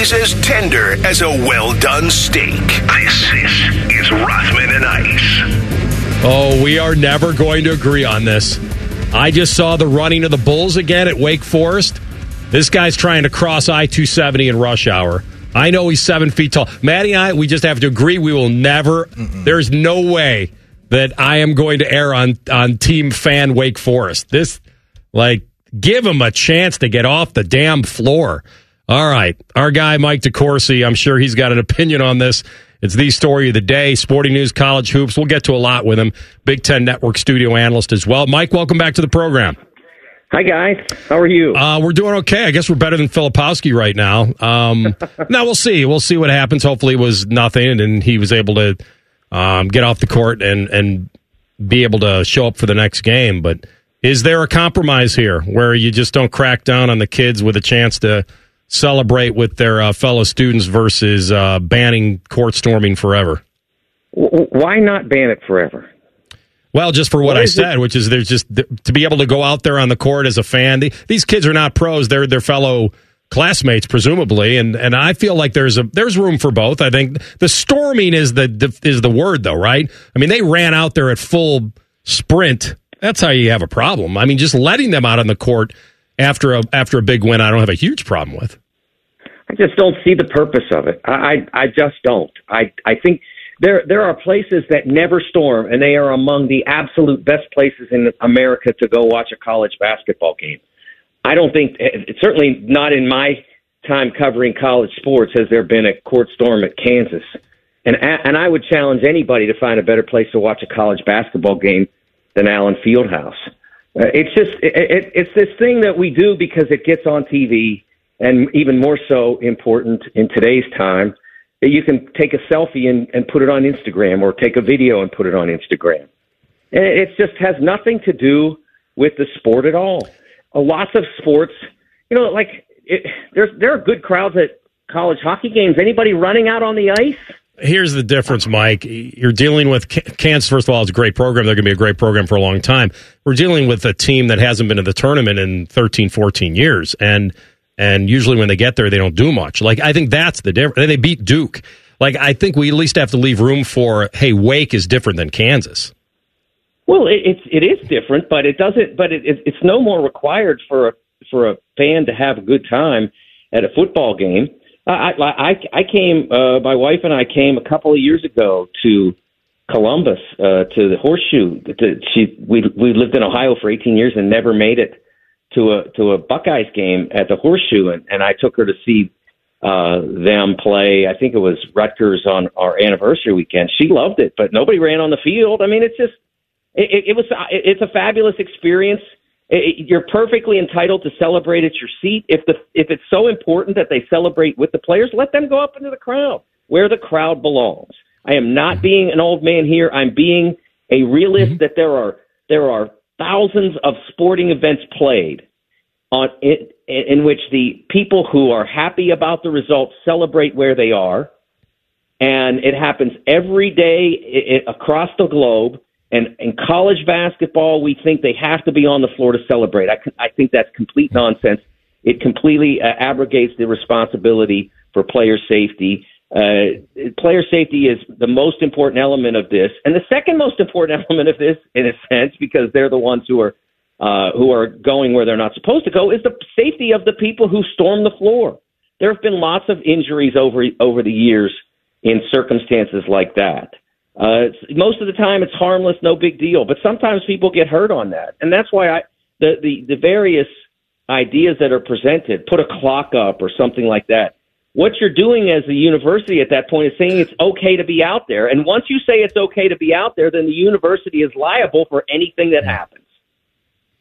Always as tender as a well done steak. This is Rothman and Ice. Oh, we are never going to agree on this. I just saw the running of the Bulls again at Wake Forest. This guy's trying to cross I 270 in rush hour. I know he's seven feet tall. Maddie and I, we just have to agree we will never, there's no way that I am going to err on, on team fan Wake Forest. This, like, give him a chance to get off the damn floor. All right. Our guy, Mike DeCourcy, I'm sure he's got an opinion on this. It's the story of the day, sporting news, college hoops. We'll get to a lot with him. Big Ten Network studio analyst as well. Mike, welcome back to the program. Hi, guys. How are you? Uh, we're doing okay. I guess we're better than Filipowski right now. Um, now we'll see. We'll see what happens. Hopefully, it was nothing, and he was able to um, get off the court and and be able to show up for the next game. But is there a compromise here where you just don't crack down on the kids with a chance to celebrate with their uh, fellow students versus uh, banning court storming forever? Why not ban it forever? Well, just for what, What I said, which is there's just to be able to go out there on the court as a fan. The, these kids are not pros; they're their fellow classmates, presumably, and and I feel like there's a there's room for both. I think the storming is the is the word, though, right? I mean, they ran out there at full sprint. That's how you have a problem. I mean, just letting them out on the court after a after a big win, I don't have a huge problem with. I just don't see the purpose of it. I, I, I just don't. I, I think there, there are places that never storm, and they are among the absolute best places in America to go watch a college basketball game. I don't think, it's certainly not in my time covering college sports, has there been a court storm at Kansas. And, and I would challenge anybody to find a better place to watch a college basketball game than Allen Fieldhouse. Uh, it's just, it, it, it's this thing that we do because it gets on TV and even more so important in today's time that you can take a selfie and, and put it on Instagram or take a video and put it on Instagram. And it just has nothing to do with the sport at all. Uh, lots of sports, you know, like it, there's there are good crowds at college hockey games. Anybody running out on the ice? Here's the difference, Mike. You're dealing with Kansas. First of all, it's a great program. They're going to be a great program for a long time. We're dealing with a team that hasn't been to the tournament in 13, 14 years, and and usually when they get there, they don't do much. Like I think that's the difference. They beat Duke. Like I think we at least have to leave room for hey, Wake is different than Kansas. Well, it, it's it is different, but it doesn't. But it, it, it's no more required for a for a fan to have a good time at a football game. I I I came. Uh, my wife and I came a couple of years ago to Columbus uh, to the Horseshoe. To, she we we lived in Ohio for 18 years and never made it to a to a Buckeyes game at the Horseshoe, and, and I took her to see uh, them play. I think it was Rutgers on our anniversary weekend. She loved it, but nobody ran on the field. I mean, it's just it, it was it's a fabulous experience. It, you're perfectly entitled to celebrate at your seat. If the if it's so important that they celebrate with the players, let them go up into the crowd where the crowd belongs. I am not mm-hmm. being an old man here. I'm being a realist mm-hmm. that there are there are thousands of sporting events played on it, in which the people who are happy about the results celebrate where they are, and it happens every day it, across the globe. And in college basketball, we think they have to be on the floor to celebrate. I, I think that's complete nonsense. It completely uh, abrogates the responsibility for player safety. Uh, player safety is the most important element of this, and the second most important element of this, in a sense, because they're the ones who are uh, who are going where they're not supposed to go, is the safety of the people who storm the floor. There have been lots of injuries over over the years in circumstances like that. Uh, most of the time, it's harmless, no big deal. But sometimes people get hurt on that, and that's why I the the, the various ideas that are presented, put a clock up or something like that. What you're doing as a university at that point is saying it's okay to be out there. And once you say it's okay to be out there, then the university is liable for anything that happens.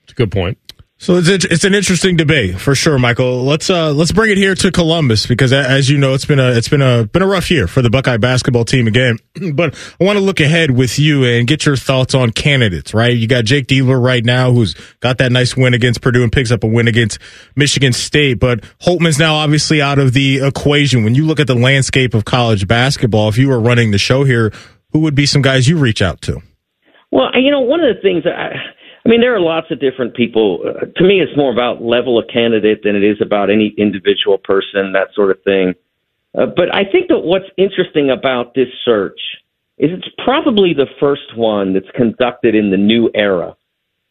It's a good point. So it's it's an interesting debate for sure, Michael. Let's uh let's bring it here to Columbus because as you know, it's been a it's been a been a rough year for the Buckeye basketball team again. But I want to look ahead with you and get your thoughts on candidates. Right, you got Jake Diebler right now, who's got that nice win against Purdue and picks up a win against Michigan State. But Holtmann's now obviously out of the equation. When you look at the landscape of college basketball, if you were running the show here, who would be some guys you reach out to? Well, you know, one of the things I mean, there are lots of different people. Uh, to me, it's more about level of candidate than it is about any individual person, that sort of thing. Uh, but I think that what's interesting about this search is it's probably the first one that's conducted in the new era,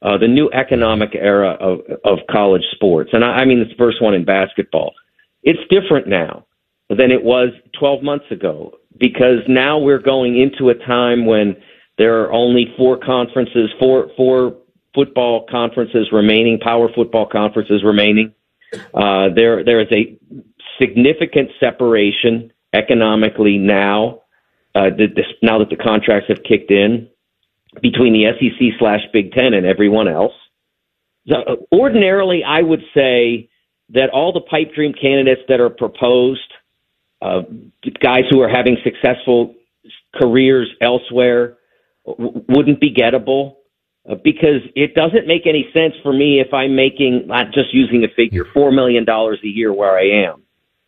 uh, the new economic era of, of college sports. And I, I mean, it's the first one in basketball. It's different now than it was 12 months ago because now we're going into a time when there are only four conferences, four, four football conferences remaining, power football conferences remaining. Uh, there, there is a significant separation economically now. Uh, this, now that the contracts have kicked in between the SEC slash Big Ten and everyone else. So, ordinarily, I would say that all the pipe dream candidates that are proposed, uh, guys who are having successful careers elsewhere, w- wouldn't be gettable. Uh, because it doesn't make any sense for me if I'm making, not just using a figure, $4 million a year where I am.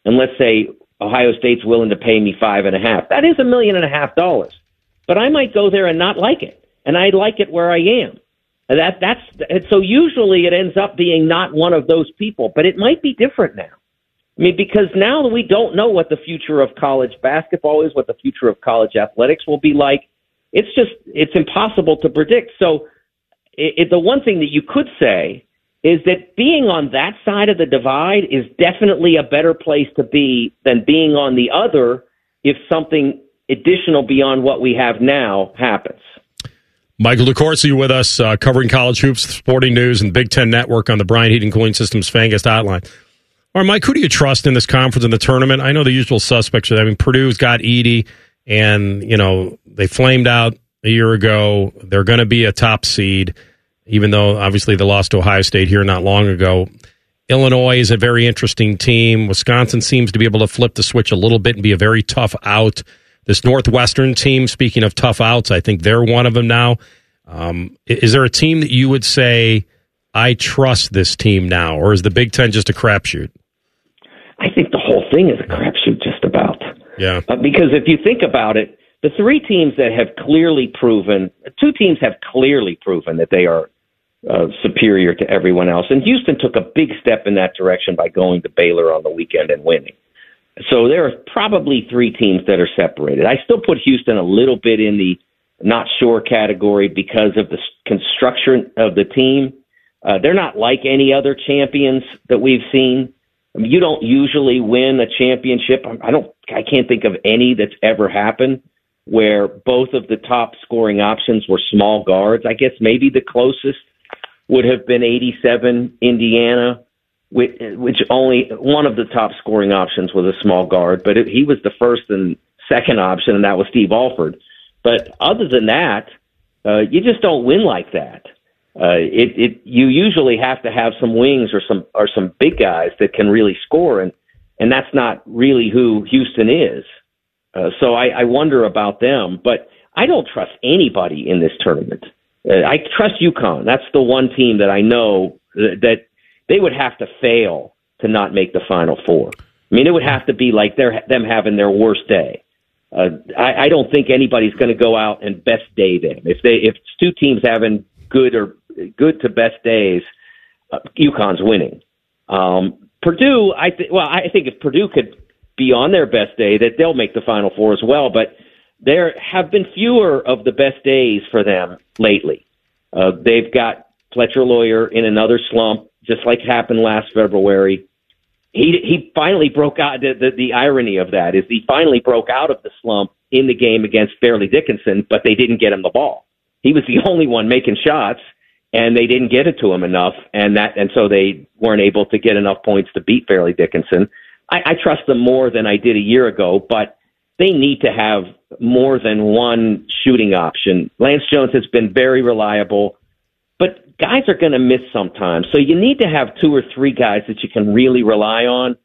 And let's say Ohio State's willing to pay me five and a half. That is a million and a half dollars. But I might go there and not like it. And I like it where I am. And that that's and so usually it ends up being not one of those people, but it might be different now. I mean, because now we don't know what the future of college basketball is, what the future of college athletics will be like. It's just it's impossible to predict. So it, it, the one thing that you could say is that being on that side of the divide is definitely a better place to be than being on the other if something additional beyond what we have now happens. Michael DeCourcy with us, uh, covering college hoops, sporting news, and Big Ten Network on the Bryant Heating Cooling Systems Fangast Hotline. All right, Mike, who do you trust in this conference and the tournament? I know the usual suspects. Are I mean, Purdue's got Edey, and you know they flamed out a year ago. They're going to be a top seed, even though obviously they lost to Ohio State here not long ago. Illinois is a very interesting team. Wisconsin seems to be able to flip the switch a little bit and be a very tough out. This Northwestern team, speaking of tough outs, I think they're one of them now. Um, is there a team that you would say, I trust this team now, or is the Big Ten just a crapshoot? I think the whole thing is a crapshoot, just about. Yeah. Uh, because if you think about it, the three teams that have clearly proven, two teams have clearly proven that they are uh, superior to everyone else. And Houston took a big step in that direction by going to Baylor on the weekend and winning. So there are probably three teams that are separated. I still put Houston a little bit in the not sure category because of the construction of the team. Uh, they're not like any other champions that we've seen. I mean, you don't usually win a championship. I don't. I can't think of any that's ever happened where both of the top scoring options were small guards. I guess maybe the closest would have been 87 Indiana, which, which only one of the top scoring options was a small guard, but it, he was the first and second option, and that was Steve Alford. But other than that, uh, you just don't win like that. Uh, it, it, you usually have to have some wings or some or some big guys that can really score, and and that's not really who Houston is. Uh, so I, I wonder about them, but I don't trust anybody in this tournament. Uh, I trust UConn. That's the one team that I know that, that they would have to fail to not make the Final Four. I mean, it would have to be like they're them having their worst day. Uh, I, I don't think anybody's going to go out and best day them. If they if it's two teams having good or good to best days, uh, UConn's winning. Um, Purdue, I think. Well, I think if Purdue could be on their best day, that they'll make the Final Four as well. But there have been fewer of the best days for them lately. Uh, they've got Fletcher Loyer in another slump, just like happened last February. He he finally broke out. The, the, the irony of that is he finally broke out of the slump in the game against Fairleigh Dickinson, but they didn't get him the ball. He was the only one making shots, and they didn't get it to him enough, and that and so they weren't able to get enough points to beat Fairleigh Dickinson. I, I trust them more than I did a year ago, but they need to have more than one shooting option. Lance Jones has been very reliable, but guys are going to miss sometimes. So you need to have two or three guys that you can really rely on,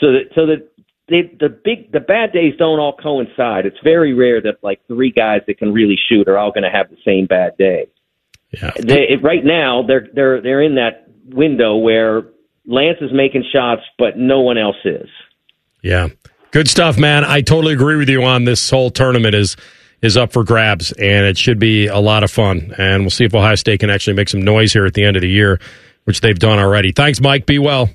so that so that they, the big the bad days don't all coincide. It's very rare that like three guys that can really shoot are all going to have the same bad day. Yeah. They, right now they're they're they're in that window where Lance is making shots, but no one else is. Yeah. Good stuff, man. I totally agree with you on this whole tournament is is up for grabs and it should be a lot of fun. And we'll see if Ohio State can actually make some noise here at the end of the year, which they've done already. Thanks, Mike. Be well.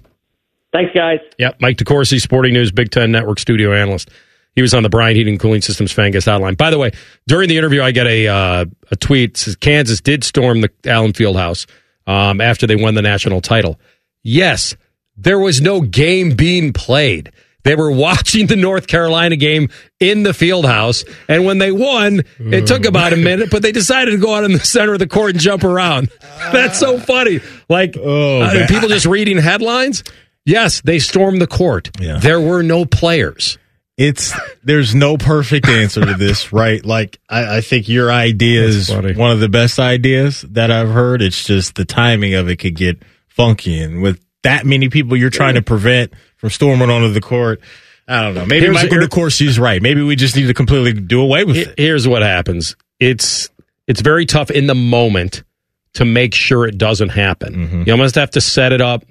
Thanks, guys. Yep. Mike DeCourcy, Sporting News, Big Ten Network studio analyst. He was on the Bryant Heating Cooling Systems fan guest hotline. By the way, during the interview, I get a uh, a tweet says Kansas did storm the Allen Fieldhouse um, after they won the national title. Yes, there was no game being played. They were watching the North Carolina game in the field house, and when they won, it took about a minute, but they decided to go out in the center of the court and jump around. That's so funny. Like Oh, uh, people just reading headlines. Yes, they stormed the court. Yeah. There were no players. It's there's no perfect answer to this, right? Like I, I think your idea That's is funny. one of the best ideas that I've heard. It's just the timing of it could get funky, and with that many people you're trying to prevent from storming onto the court, I don't know. Maybe Here's- Michael here- DeCourcy's right. Maybe we just need to completely do away with it. Here's what happens. It's it's very tough in the moment to make sure it doesn't happen. Mm-hmm. You almost have to set it up.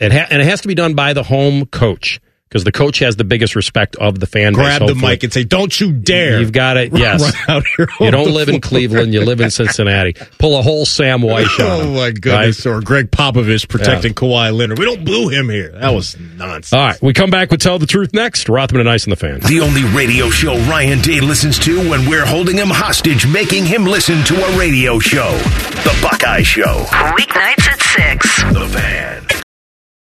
It ha- and it has to be done by the home coach because the coach has the biggest respect of the fan base. Grab the mic and say, "Don't you dare!" You've got it. Yes. out here You don't the live in. Cleveland. You live in Cincinnati. Pull a whole Sam Weiss on Oh my goodness! Or Gregg Popovich protecting Kawhi Leonard. We don't boo him here. That was nonsense. All right, we come back with Tell the Truth next. Rothman and Ice and the Fan. The only radio show Ryan Day listens to when we're holding him hostage, making him listen to a radio show. The Buckeye Show. Weeknights at 6. The Fan.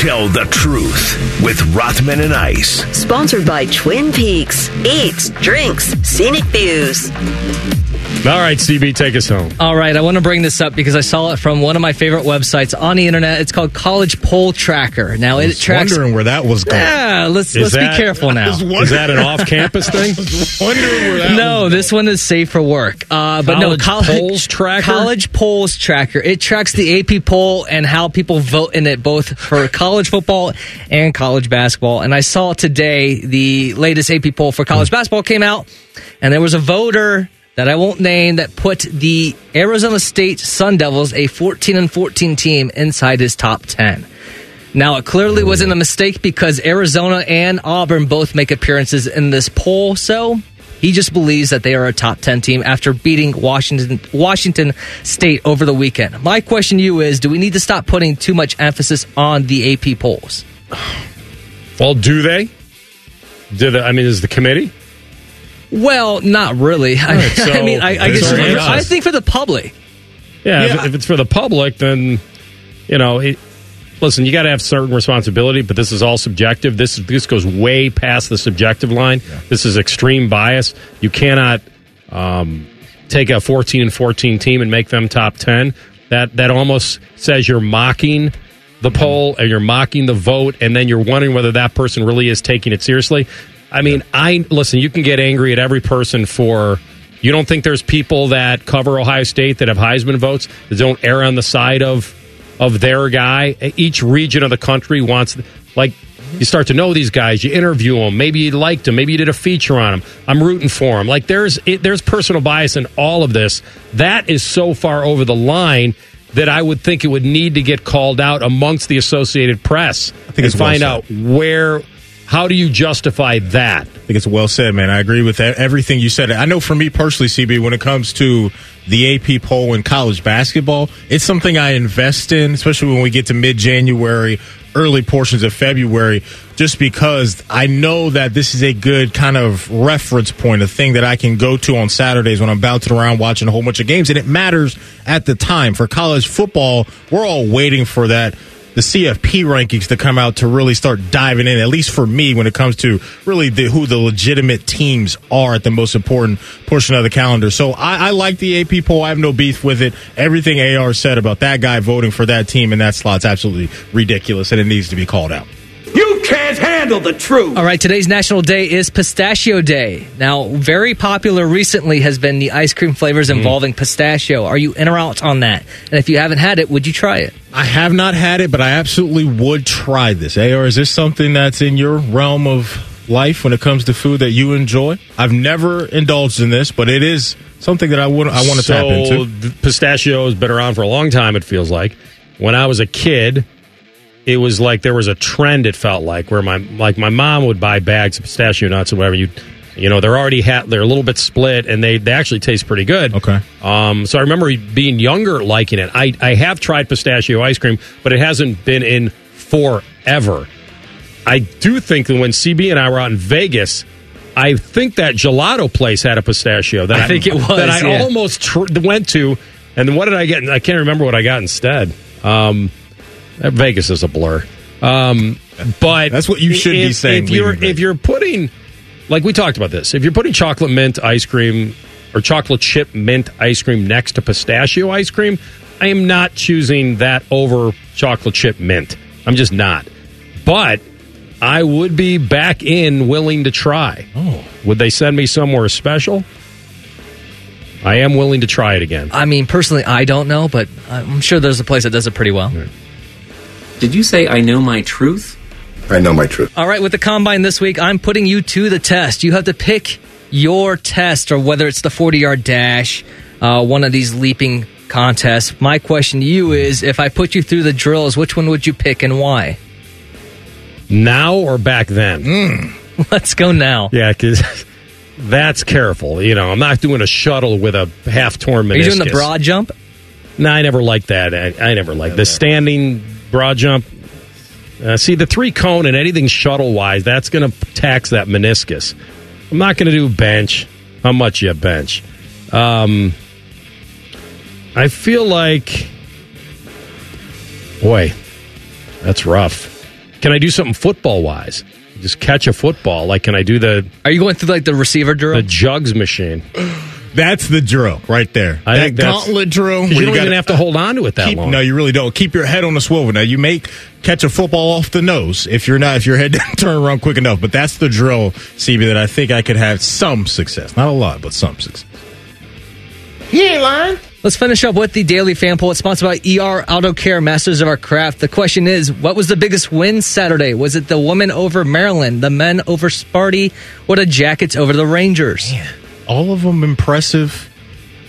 Tell the truth with Rothman and Ice. Sponsored by Twin Peaks. Eats, drinks, scenic views. All right, CB, take us home. All right, I want to bring this up because I saw it from one of my favorite websites on the internet. It's called College Poll Tracker. Now I it tracks. wondering where that was going. Yeah, let's Is let's that- be careful now. Is that an off-campus thing? wondering where that No, was this one is safe for work. Uh, but College no, college polls tracker? College polls tracker. It tracks the AP poll and how people vote in it, both for college football and college basketball. And I saw today the latest AP poll for college basketball came out, and there was a voter that I won't name that put the Arizona State Sun Devils, a 14 and 14 team, inside his top 10. Now, it clearly wasn't a mistake because Arizona and Auburn both make appearances in this poll, so he just believes that they are a top 10 team after beating Washington Washington State over the weekend. My question to you is, do we need to stop putting too much emphasis on the AP polls? Well, do they? Did I mean is the committee? Well, not really. I, right, so I mean, I, I guess already I think for the public. Yeah, Yeah. If, if it's for the public, then you know, it, listen, you got to have certain responsibility, but this is all subjective. This this goes way past the subjective line. This is extreme bias. You cannot um, take a 14 and 14 team and make them top 10. That that almost says you're mocking the poll and you're mocking the vote, and then you're wondering whether that person really is taking it seriously. I mean, I listen. You can get angry at every person for. You don't think there's people that cover Ohio State that have Heisman votes that don't err on the side of of their guy. Each region of the country wants like you start to know these guys. You interview them. Maybe you liked them. Maybe you did a feature on them. I'm rooting for them. Like there's it, there's personal bias in all of this. That is so far over the line that I would think it would need to get called out amongst the Associated Press I think and it's well find said. out where How do you justify that? I think it's well said, man. I agree with everything you said. I know for me personally, CB, when it comes to the AP poll in college basketball, it's something I invest in, especially when we get to mid January, early portions of February, just because I know that this is a good kind of reference point, a thing that I can go to on Saturdays when I'm bouncing around watching a whole bunch of games. And it matters at the time. For college football, we're all waiting for that the CFP rankings to come out to really start diving in, at least for me, when it comes to really the, who the legitimate teams are at the most important portion of the calendar. So I, I like the AP poll. I have no beef with it. Everything AR said about that guy voting for that team in that slot's absolutely ridiculous, and it needs to be called out. You can't handle the truth. All right, today's national day is Pistachio Day. Now, very popular recently has been the ice cream flavors Mm. involving pistachio. Are you in or out on that? And if you haven't had it, would you try it? I have not had it, but I absolutely would try this. AR, is this something that's in your realm of life when it comes to food that you enjoy? I've never indulged in this, but it is something that I would I want to so, tap into. Pistachio has been around for a long time. It feels like when I was a kid, it was like there was a trend. It felt like where my like my mom would buy bags of pistachio nuts and whatever. You you know they're already ha- they're a little bit split and they they actually taste pretty good. Okay. Um. So I remember being younger liking it. I I have tried pistachio ice cream, but it hasn't been in forever. I do think that when CB and I were out in Vegas. I think that gelato place had a pistachio that I think it was, that I yeah. almost tr- went to, and then what did I get? I can't remember what I got instead. Um, Vegas is a blur. Um, but That's what you should be saying If you're if you're putting, like we talked about this, if you're putting chocolate mint ice cream or chocolate chip mint ice cream next to pistachio ice cream, I am not choosing that over chocolate chip mint. I'm just not. But I would be back in willing to try. Oh. Would they send me somewhere special? I am willing to try it again. I mean, personally, I don't know, but I'm sure there's a place that does it pretty well. Did you say I know my truth? I know my truth. All right, with the combine this week, I'm putting you to the test. You have to pick your test, or whether it's the 40 yard dash, uh, one of these leaping contests. My question to you is if I put you through the drills, which one would you pick and why? Now or back then? Let's go now. Yeah, because that's careful. You know, I'm not doing a shuttle with a half torn meniscus. Are you doing the broad jump? No, I never liked that. I, I never liked the standing broad jump. Uh, see, the three cone and anything shuttle wise, that's going to tax that meniscus. I'm not going to do bench. How much you bench? Um, I feel like, boy, that's rough. Can I do something football wise? Just catch a football. Like, can I do the Are you going through like the receiver drill? the jugs machine? That's the drill right there. I that think gauntlet drill. where you don't gotta- even have to hold on to it that keep, long. No, you really don't. Keep your head on the swivel. Now you may catch a football off the nose if you're not if your head doesn't turn around quick enough. But that's the drill, CB, that I think I could have some success. Not a lot, but some success. He ain't lying. Let's finish up with the daily fan poll. It's sponsored by ER Auto Care, Masters of Our Craft. The question is, what was the biggest win Saturday? Was it the women over Maryland, the men over Sparty, or the Jackets over the Rangers? All of them impressive.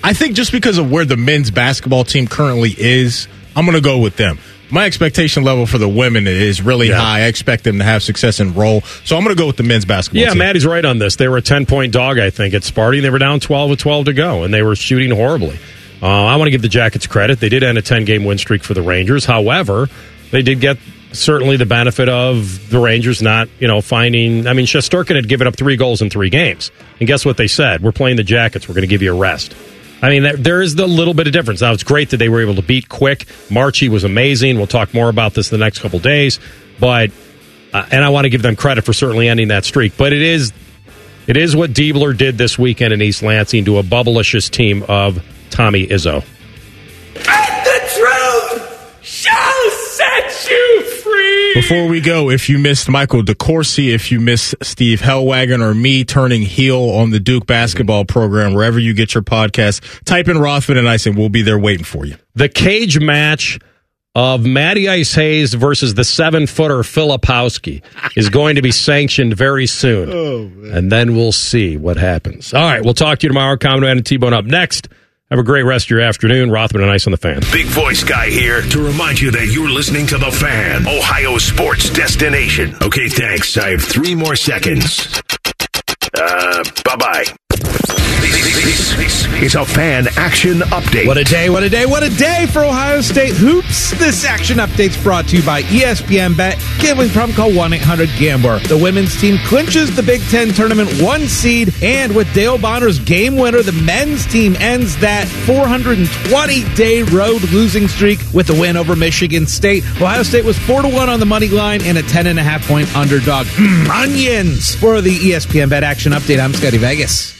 I think just because of where the men's basketball team currently is, I'm going to go with them. My expectation level for the women is really Yeah. high. I expect them to have success and roll. So I'm going to go with the men's basketball Yeah, team. Maddie's right on this. They were a 10 point dog, I think, at Sparty. They were down 12 with 12 to go, and they were shooting horribly. Uh, I want to give the Jackets credit. They did end a 10 game win streak for the Rangers. However, they did get certainly the benefit of the Rangers not, you know, finding. I mean, Shesterkin had given up three goals in three games. And guess what they said? We're playing the Jackets. We're going to give you a rest. I mean, there, is the little bit of difference. Now, it's great that they were able to beat quick. Marchie was amazing. We'll talk more about this in the next couple days. But, uh, and I want to give them credit for certainly ending that streak. But it is, it is what Diebler did this weekend in East Lansing to a bubblicious team of Tommy Izzo. And the truth shall set you free. Before we go, if you missed Michael DeCourcy, if you missed Steve Helwagen or me turning heel on the Duke basketball program, wherever you get your podcast, type in Rothman and Ice and we'll be there waiting for you. The cage match of Matty Ice Hayes versus the seven footer Filipowski is going to be sanctioned very soon. Oh, and then we'll see what happens. All right, we'll talk to you tomorrow. Common Man and T Bone up next Have a great rest of your afternoon. Rothman and Ice on the fan. Big voice guy here to remind you that you're listening to The Fan, Ohio sports destination. Okay, thanks. I have three more seconds. Uh, bye bye. This is a fan action update. What a day, what a day, what a day for Ohio State Hoops. This action update's brought to you by ESPN Bet. Gambling problem, call 1 800 Gambler. The women's team clinches the Big Ten tournament one seed, and with Dale Bonner's game winner, the men's team ends that 420 day road losing streak with a win over Michigan State. Ohio State was 4 to 1 on the money line and a 10.5 point underdog. Mm, onions! For the ESPN Bet action update, I'm Scotty Vegas.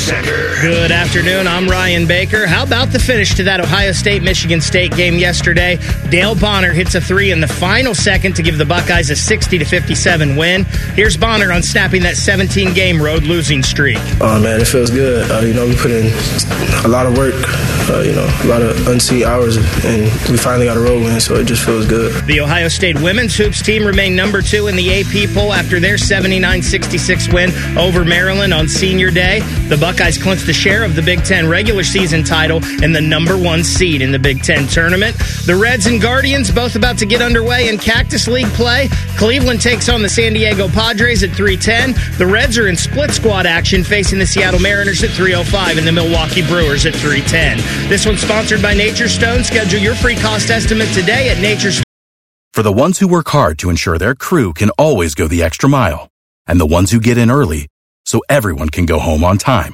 Center. Good afternoon. I'm Ryan Baker. How about the finish to that Ohio State Michigan State game yesterday? Dale Bonner hits a three in the final second to give the Buckeyes a 60 to 57 win. Here's Bonner on snapping that 17 game road losing streak. Oh man, it feels good. Uh, you know, we put in a lot of work. Uh, you know, a lot of unseen hours, and we finally got a road win, so it just feels good. The Ohio State women's hoops team remained number two in the AP poll after their 79 66 win over Maryland on senior day. The Buckeyes clinched the share of the Big Ten regular season title and the number one seed in the Big Ten tournament. The Reds and Guardians both about to get underway in Cactus League play. Cleveland takes on the San Diego Padres at 310. The Reds are in split squad action facing the Seattle Mariners at 305 and the Milwaukee Brewers at 310. This one's sponsored by Nature Stone. Schedule your free cost estimate today at Nature's. For the ones who work hard to ensure their crew can always go the extra mile, and the ones who get in early so everyone can go home on time,